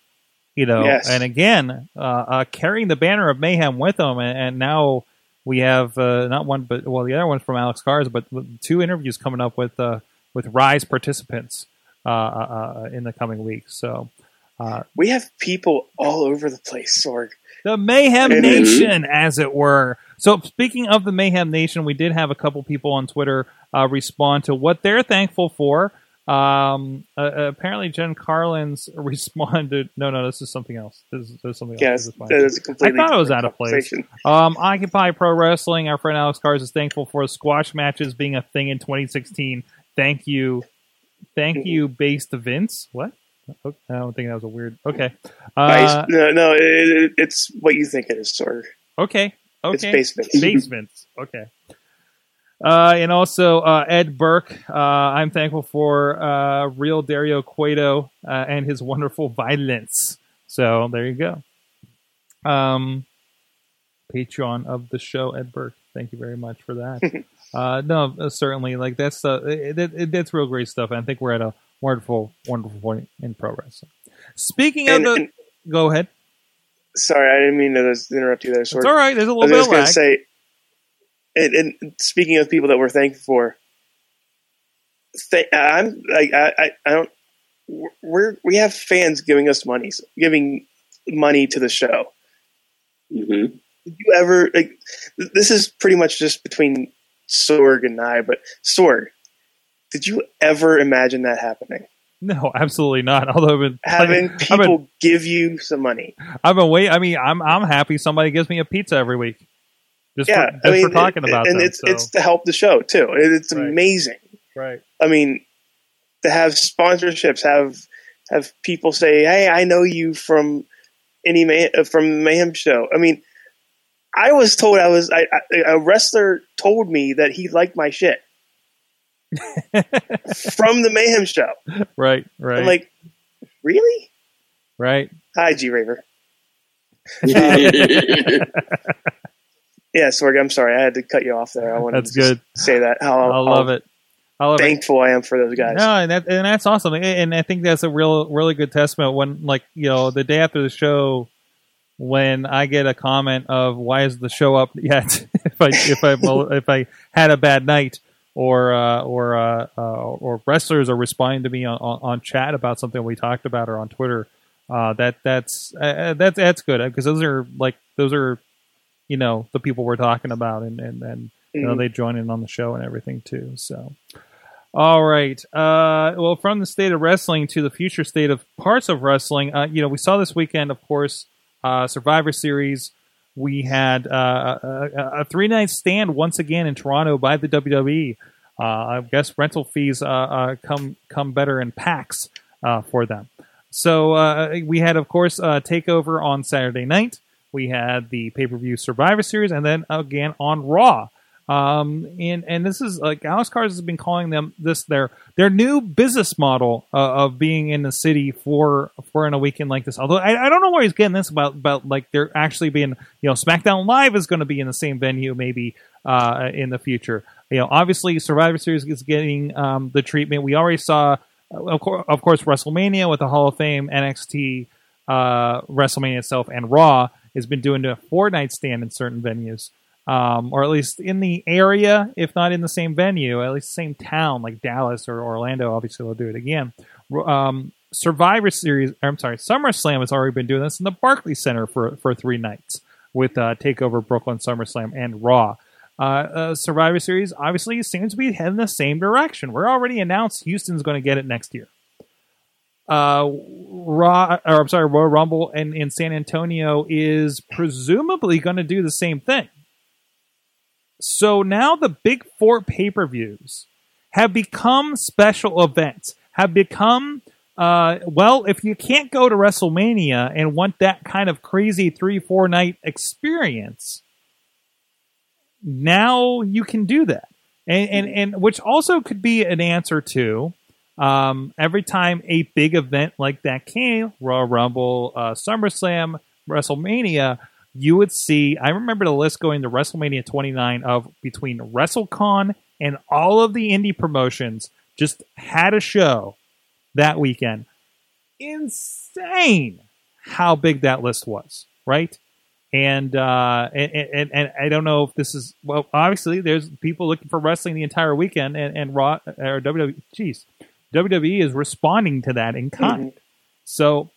you know, Yes. and again, uh, uh, carrying the banner of mayhem with them, and, and now we have uh, not one, but well, the other one's from Alex Cars, but two interviews coming up with uh, with Rise participants uh, uh, uh, in the coming weeks. So uh, we have people all over the place, Sorg. the Mayhem. Nation, as it were. So, speaking of the Mayhem Nation, we did have a couple people on Twitter uh, respond to what they're thankful for. Um, uh, apparently, Jen Carlin's responded. No, no, this is something else. This is, this is something else. Yes, This is that is completely. I thought it was out of place. Um, Occupy Pro Wrestling. Our friend Alex Cars is thankful for squash matches being a thing in 2016. Thank you, thank Mm-hmm. you, based Vince. What? Oh, I don't think that was a weird. Okay, uh, no, no, it, it, it's what you think it is, Sorg. okay, okay. It's basement. basements. Okay. Uh, and also uh, Ed Burke. Uh, I'm thankful for uh, real Dario Cueto uh, and his wonderful violence. So there you go. Um, Patreon of the show, Ed Burke. Thank you very much for that. uh, no, uh, certainly, like that's uh, it, it, it- that's real great stuff. I think we're at a wonderful, wonderful point in pro wrestling. Speaking of the, and- go ahead. Sorry, I didn't mean to interrupt you there, It's all right. There's a little was bit just of going lag. to say, and, and speaking of people that we're thankful for, th- I'm like I, I, I don't. We're we have fans giving us money, giving money to the show. hmm Did you ever like? This is pretty much just between Sorg and I, but Sorg, did you ever imagine that happening? No, absolutely not. Although I've been Having people been, give you some money. I've been wait. I mean, I'm I'm happy somebody gives me a pizza every week. Just Yeah, for, just I mean, for talking it- about and them. it's so. it's to help the show too. It- It's Right. amazing. right. I mean, to have sponsorships, have have people say, "Hey, I know you from any May- uh, from Mayhem show." I mean, I was told I was I, I, a wrestler told me that he liked my shit from the Mayhem show. Right. Right. I'm like, really? right. Hi, G Raver. Yeah, Sorg, I'm sorry, I had to cut you off there. I wanted That's to good. say that how, I love it. I love it. thankful I am for those guys. No, and that and that's awesome, and I think that's a real, really good testament. When like you know, the day after the show, when I get a comment of why is the show up yet? if I if I if I had a bad night, or uh, or uh, uh, or wrestlers are responding to me on, on, on chat about something we talked about or on Twitter, uh, that that's uh, that's that's good because those are like those are you know the people we're talking about, and and and you know Mhm. they join in on the show and everything too. So. All right. Uh, well, from the state of wrestling to the future state of parts of wrestling, uh, you know, we saw this weekend, of course, uh, Survivor Series. We had uh, a, a, three night stand once again in Toronto by the WWE. Uh, I guess rental fees uh, uh, come come better in packs uh, for them. So uh, we had, of course, Takeover on Saturday night. We had the pay per view Survivor Series, and then again on Raw. Um, and and this is like Alex Cars has been calling them this their their new business model uh, of being in the city for for in a weekend like this. Although I, I don't know where he's getting this about about like they're actually being you know SmackDown Live is going to be in the same venue maybe uh, in the future. You know, obviously Survivor Series is getting um, the treatment. We already saw, uh, of, course, of course, WrestleMania with the Hall of Fame, NXT, uh, WrestleMania itself, and Raw has been doing a four night stand in certain venues um, or at least in the area, if not in the same venue, at least same town like Dallas or Orlando. Obviously, they'll do it again. Um, Survivor Series, I'm sorry, SummerSlam has already been doing this in the Barclays Center for for three nights with uh, Takeover, Brooklyn, SummerSlam, and Raw. Uh, uh, Survivor Series obviously seems to be heading the same direction. We're already announced Houston's going to get it next year. Uh, Raw, or I'm sorry, Royal Rumble in, in San Antonio is presumably going to do the same thing. So now the big four pay per views have become special events, have become, uh, well, if you can't go to WrestleMania and want that kind of crazy three, four night experience, now you can do that. And, and, and which also could be an answer to um, every time a big event like that came, Raw Rumble, uh, SummerSlam, WrestleMania, you would see. I remember the list going to WrestleMania 29 of between WrestleCon and all of the indie promotions just had a show that weekend. Insane how big that list was, right? And, uh, and, and and I don't know if this is well. Obviously, there's people looking for wrestling the entire weekend, and, and Raw or WWE. Jeez, WWE is responding to that in kind. So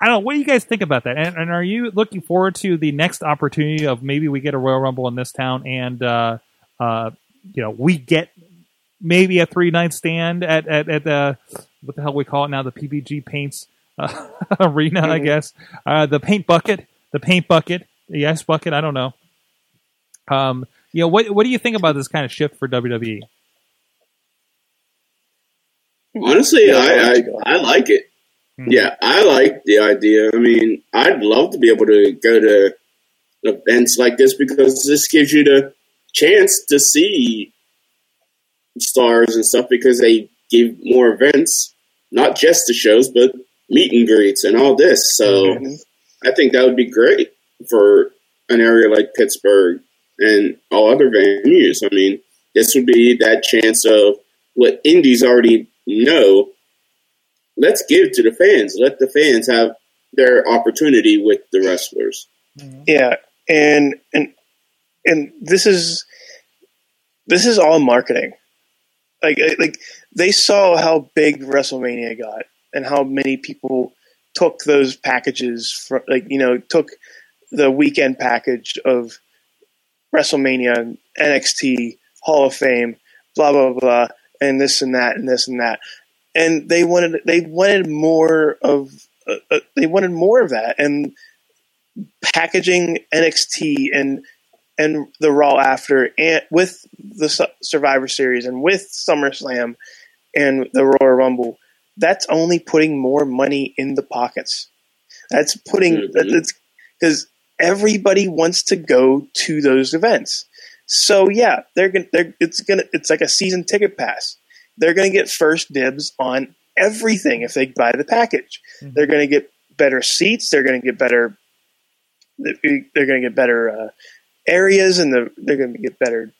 I don't know. What do you guys think about that? And, and are you looking forward to the next opportunity of maybe we get a Royal Rumble in this town and, uh, uh, you know, we get maybe a three night stand at, at, at the, what the hell we call it now, the PPG Paints uh, Arena, I Mhm. guess. Uh, the paint bucket, the paint bucket, the ice bucket. I don't know. Um, you know, what, what do you think about this kind of shift for? WWE? Honestly, I, I'll let I you go. I like it. Mhm. Yeah, I like the idea. I mean, I'd love to be able to go to events like this because this gives you the chance to see stars and stuff because they give more events, not just the shows, but meet and greets and all this. So Mhm. I think that would be great for an area like Pittsburgh and all other venues. I mean, this would be that chance of what indies already know. Let's give to the fans. Let the fans have their opportunity with the wrestlers. Mm-hmm. Yeah, and and and this is this is all marketing. Like like they saw how big WrestleMania got and how many people took those packages from like you know took the weekend package of WrestleMania, NXT, Hall of Fame, blah blah blah, and this and that and this and that, and they wanted they wanted more of uh, uh, they wanted more of that and packaging NXT and and the Raw after and with the Su- Survivor Series and with SummerSlam and the Royal Rumble, that's only putting more money in the pockets. That's putting Mhm. that's because everybody wants to go to those events. So yeah, they're gonna they're it's gonna it's like a season ticket pass. They're gonna get first dibs on everything if they buy the package. Mhm. They're gonna get better seats. They're gonna get better. They're gonna get better uh, areas, and the, they're gonna get better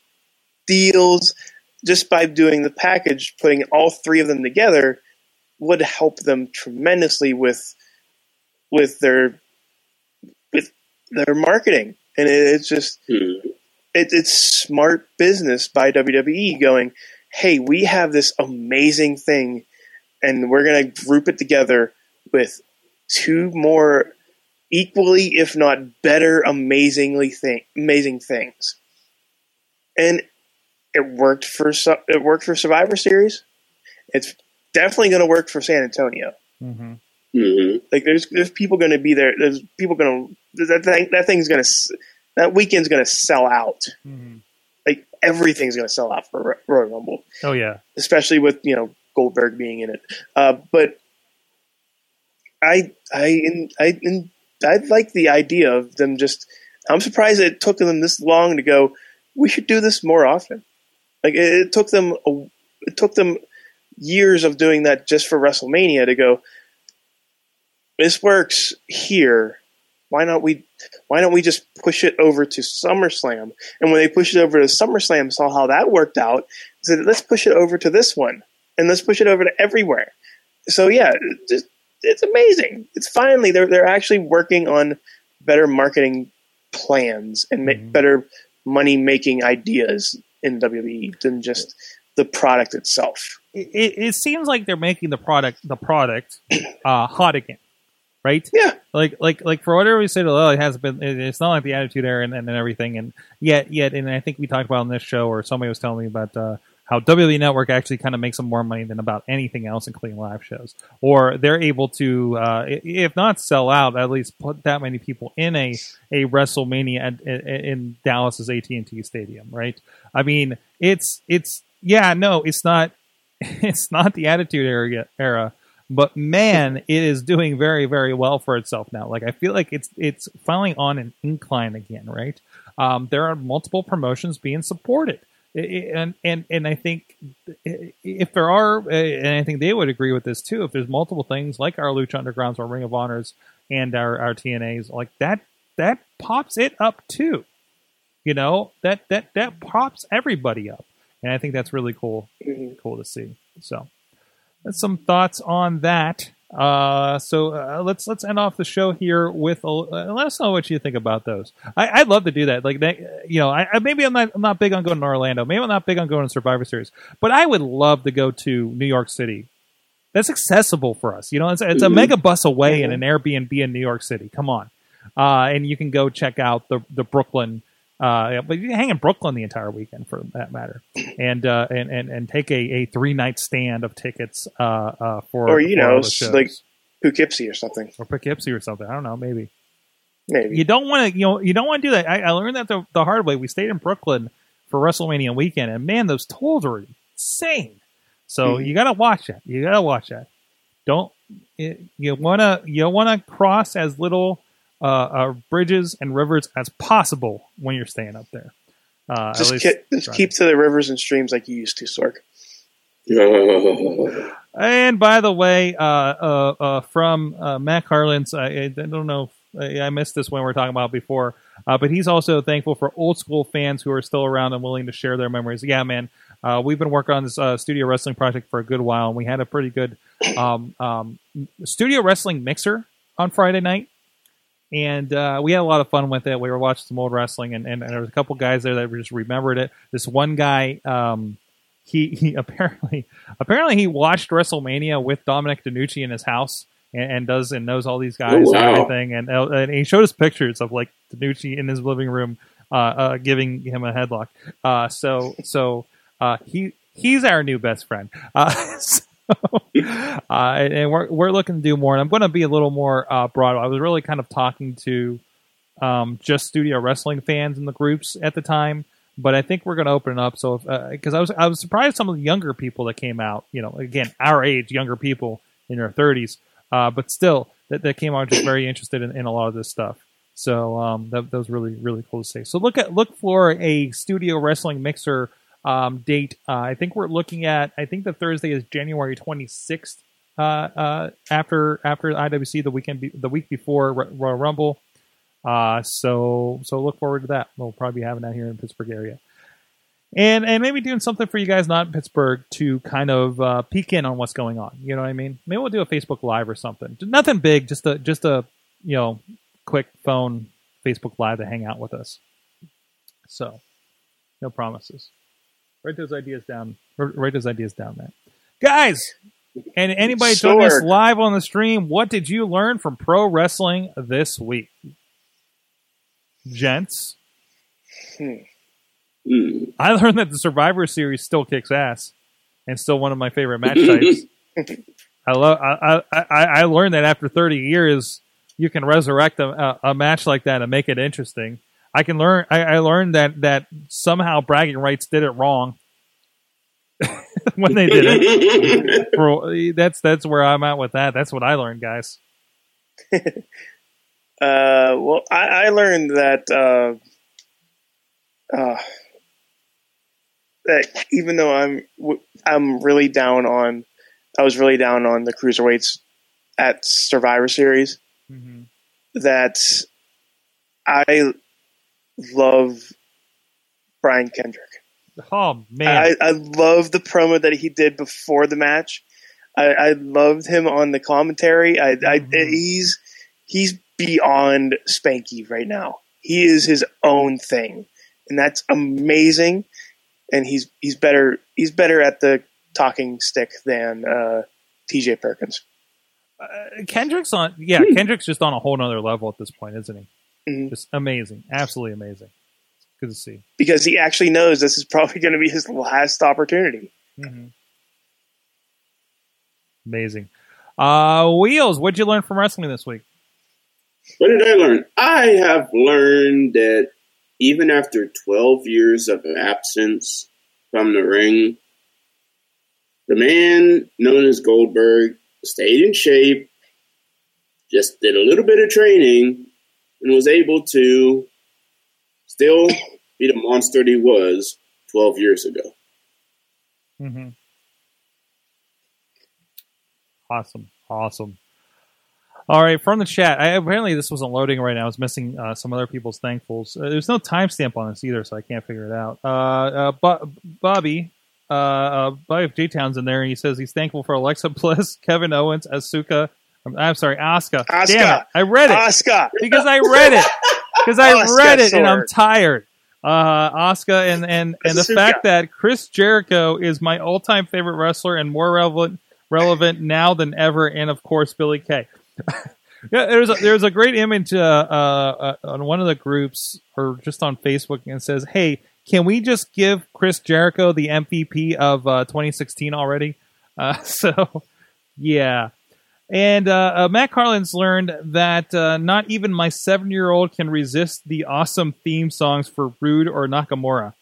deals just by doing the package. Putting all three of them together would help them tremendously with with their with their marketing, and it, it's just Hmm. it, it's smart business by WWE going, hey, we have this amazing thing, and we're going to group it together with two more equally, if not better, amazingly thing, amazing things. And it worked for it worked for Survivor Series. It's definitely going to work for San Antonio. hmm hmm Like there's there's people going to be there. There's people going to that thing that thing's going to that weekend's going to sell out. hmm Like everything's going to sell out for Ro- Royal Rumble, Oh yeah. especially with you know Goldberg being in it. Uh, but I I I I like the idea of them just. I'm surprised it took them this long to go. We should do this more often. Like it, it took them a, it took them years of doing that just for WrestleMania to go. This works here. Why not we? Why don't we just push it over to SummerSlam? And when they pushed it over to SummerSlam, saw how that worked out. Said, let's push it over to this one, and let's push it over to everywhere. So yeah, just it's amazing. It's finally they're they're actually working on better marketing plans and ma- Mhm. better money making ideas in WWE than just the product itself. It, it, it seems like they're making the product the product uh, hot again, right? Yeah, like like like for whatever we said, oh, it hasn't been. It's not like the attitude era and, and, everything, and yet yet, and I think we talked about on this show, or somebody was telling me about uh, how WWE Network actually kind of makes them more money than about anything else, including live shows, or they're able to, uh, if not sell out, at least put that many people in a a WrestleMania in, in Dallas's AT and T Stadium, right? I mean, it's it's yeah, no, it's not it's not the Attitude Era era, but man, it is doing very very well for itself now. Like I feel like it's it's finally on an incline again, right? Um, there are multiple promotions being supported. And and and I think if there are, uh, and I think they would agree with this too. If there's multiple things like our Lucha Undergrounds, our Ring of Honors, and our our TNAs, like that, that pops it up too. You know that that that pops everybody up, and I think that's really cool Mhm. cool to see. So, some thoughts on that. Uh, so uh, let's let's end off the show here with a, uh, let us know what you think about those. I, I'd love to do that. Like that, you know, I, I maybe I'm not I'm not big on going to Orlando. Maybe I'm not big on going to Survivor Series, but I would love to go to New York City. That's accessible for us. You know, it's, it's a Mhm. mega bus away in an Airbnb in New York City. Come on, uh, and you can go check out the the Brooklyn. Uh, but you can hang in Brooklyn the entire weekend for that matter, and uh, and, and and take a, a three night stand of tickets uh, uh, for Or, you for know, all the s- shows. like- Poughkeepsie or something. or Poughkeepsie or something. I don't know, maybe Maybe. you don't want to you know you don't want to do that. I, I learned that the, the hard way. We stayed in Brooklyn for WrestleMania weekend, and man, those tolls are insane. So Mhm. you got to watch that. You got to watch that. Don't you want to you want to cross as little uh, uh, bridges and rivers as possible when you're staying up there. Uh, at just least ki- just keep to the rivers and streams like you used to, Sorg. And by the way, uh, uh, uh, from uh, Matt Carlins, I, I don't know, if, I, I missed this when we were talking about before, uh, but he's also thankful for old school fans who are still around and willing to share their memories. Yeah, man, uh, we've been working on this uh, studio wrestling project for a good while, and we had a pretty good um, um, studio wrestling mixer on Friday night. And uh, we had a lot of fun with it. We were watching some old wrestling, and, and, and there was a couple guys there that just remembered it. This one guy, um, he, he apparently apparently he watched WrestleMania with Dominic DeNucci in his house and, and does and knows all these guys Oh, and everything. And, uh, and he showed us pictures of like DeNucci in his living room, uh, uh, giving him a headlock. Uh, so so uh, he he's our new best friend. Uh, so, uh, and we're we're looking to do more. And I'm going to be a little more uh, broad. I was really kind of talking to um, just studio wrestling fans in the groups at the time but I think we're going to open it up. So, because I was I was surprised some of the younger people that came out, you know, again our age, younger people in their thirties, uh, but still that, that came out just very interested in, in a lot of this stuff. So um, that, that was really really cool to see. So look at look for a studio wrestling mixer um, date. Uh, I think we're looking at. I think the Thursday is January twenty sixth. Uh, uh, after after IWC the weekend be, the week before Ro- Royal Rumble, uh, so so look forward to that. We'll probably be having that here in Pittsburgh area, and and maybe doing something for you guys not in Pittsburgh to kind of uh, peek in on what's going on. You know what I mean? Maybe we'll do a Facebook Live or something. Nothing big, just a just a you know quick phone Facebook Live to hang out with us. So no promises. Write those ideas down. Write those ideas down, Matt. Guys, And anybody joining us live on the stream, what did you learn from pro wrestling this week? Gents, Hmm. I learned that the Survivor Series still kicks ass and still one of my favorite match types. I love. I, I I learned that after 30 years, you can resurrect a, a, a match like that and make it interesting. I can learn. I, I learned that that somehow bragging rights did it wrong when they did it. For, that's that's where I'm at with that. That's what I learned, guys. Uh, well, I, I learned that uh, uh, that even though I'm I'm really down on, I was really down on the cruiserweights at Survivor Series. That I love Brian Kendrick. Oh man, I, I love the promo that he did before the match. I, I loved him on the commentary. I, I Mhm. he's he's beyond Spanky right now. He is his own thing, and that's amazing. And he's he's better he's better at the talking stick than uh, T.J. Perkins. Uh, Kendrick's on. Yeah, Kendrick's just on a whole nother level at this point, isn't he? Mhm. Just amazing, absolutely amazing. Good to see. because he actually knows this is probably going to be his last opportunity. Mm-hmm. Amazing. Uh, Wheels, what'd you learn from wrestling this week? What did I learn? I have learned that even after 12 years of absence from the ring, the man known as Goldberg stayed in shape, just did a little bit of training, and was able to still be the monster that he was 12 years ago. Mm-hmm. Awesome, awesome. All right, from the chat. I, apparently, this wasn't loading right now. I was missing uh, some other people's thankfuls. Uh, there's no timestamp on this either, so I can't figure it out. Uh, uh, Bo- Bobby, uh, uh, Bobby of J Town's in there, and he says he's thankful for Alexa Bliss, Kevin Owens, Asuka. I'm, I'm sorry, Asuka. Asuka. Damn it, I read it Oscar, because I read it because I Asuka read it and I'm tired. Uh, Asuka and and and the fact that Chris Jericho is my all time favorite wrestler and more relevant relevant now than ever, and of course Billie Kay. yeah, there's a, there's a great image uh, uh, uh, on one of the groups or just on Facebook and says, "Hey, can we just give Chris Jericho the MVP of uh, 2016 already?" Uh, so, yeah. And uh, uh, Matt Carlin's learned that uh, not even my seven year old can resist the awesome theme songs for Roode or Nakamura.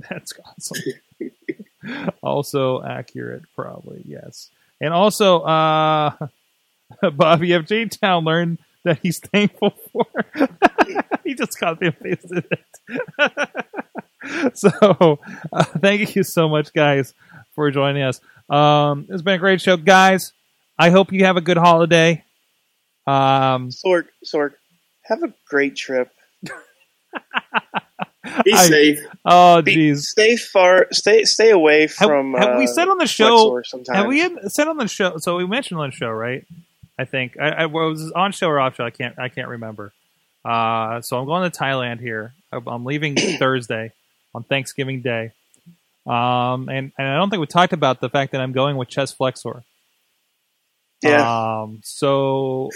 That's awesome. also accurate, probably, yes. And also, uh, Bobby F. J. Town learned that he's thankful for. he just copy and pasted it. so, uh, thank you so much, guys, for joining us. Um, it's been a great show, guys. I hope you have a good holiday. Um, Sorg, Sorg, have a great trip. Be I- safe. oh, jeez. Stay far, stay stay away from. have we uh, said on the show? Have we said on the show? So we mentioned on the show, right? I think I, I was on show or off show. I can't. I can't remember. Uh, so I'm going to Thailand here. I'm- I'm leaving Thursday on Thanksgiving Day. Um, and, and I don't think we talked about the fact that I'm going with Chest Flexor. Yeah. Um, so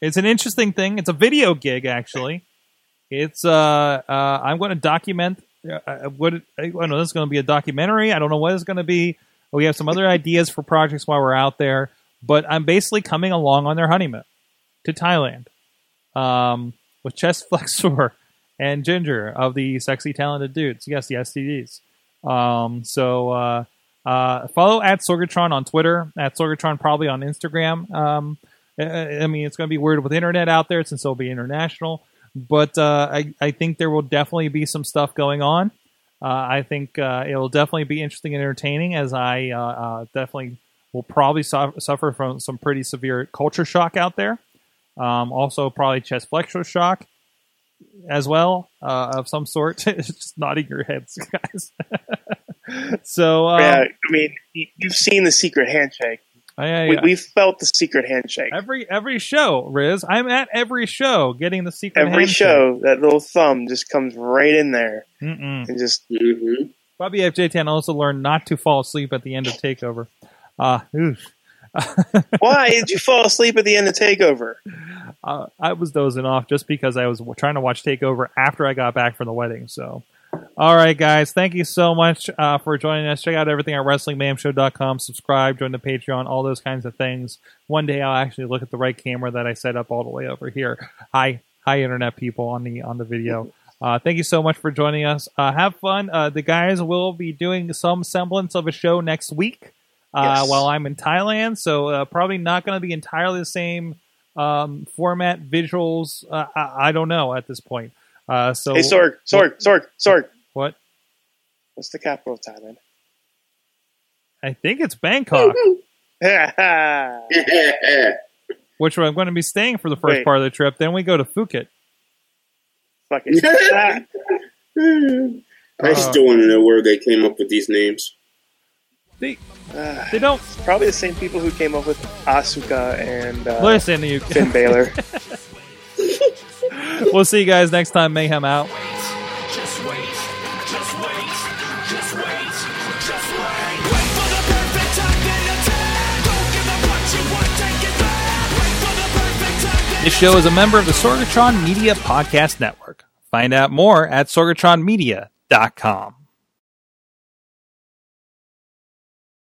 it's an interesting thing. It's a video gig, actually. It's uh, uh I'm going to document uh, uh, what I don't know. This is going to be a documentary. I don't know what it's going to be. We have some other ideas for projects while we're out there, but I'm basically coming along on their honeymoon to Thailand um, with Chest Flexor and Ginger of the Sexy Talented Dudes. Yes, the STDs. Um, so uh, uh, follow at Sorgatron on Twitter, at Sorgatron probably on Instagram. Um, I, mean, it's going to be weird with internet out there since it'll be international, but uh, I, I think there will definitely be some stuff going on. Uh, I think uh, it'll definitely be interesting and entertaining as I uh, uh, definitely will probably su- suffer from some pretty severe culture shock out there. Um, also, probably chest flexor shock as well of some sort. just nodding your heads, guys. so, um, yeah, I mean, you- you've seen the secret handshake. I- I- We, we've felt the secret handshake. every every show, Riz. I'm at every show getting the secret. Every handshake. show, that little thumb just comes right in there Mm-mm. and just hmm Bobby FJ10 also learned not to fall asleep at the end of Takeover. Uh. Why did you fall asleep at the end of Takeover? uh, I was dozing off just because I was trying to watch Takeover after I got back from the wedding. So, all right, guys, thank you so much uh, for joining us. Check out everything at WrestlingMayhemShow.com. Subscribe, join the Patreon, all those kinds of things. One day I'll actually look at the right camera that I set up all the way over here. Hi, hi, internet people on the on the video. Uh, thank you so much for joining us. Uh, have fun. Uh, the guys will be doing some semblance of a show next week uh, Yes. while I'm in Thailand. So uh, probably not going to be entirely the same um, format, visuals. Uh, I, I don't know at this point. Uh, so Hey, Sorg, Sorg, Sorg, Sorg. what? What's the capital of Thailand? I think it's Bangkok, Fuck which I'm going to be staying for the first Wait. part of the trip. Then we go to Phuket. it. I still want to know where they came up with these names. They Ah, they don't probably the same people who came up with Asuka and uh, listen to you. Finn Balor. We'll see you guys next time. Mayhem out. This show is a member of the Sorgatron Media Podcast Network. Find out more at sorgatronmedia.com.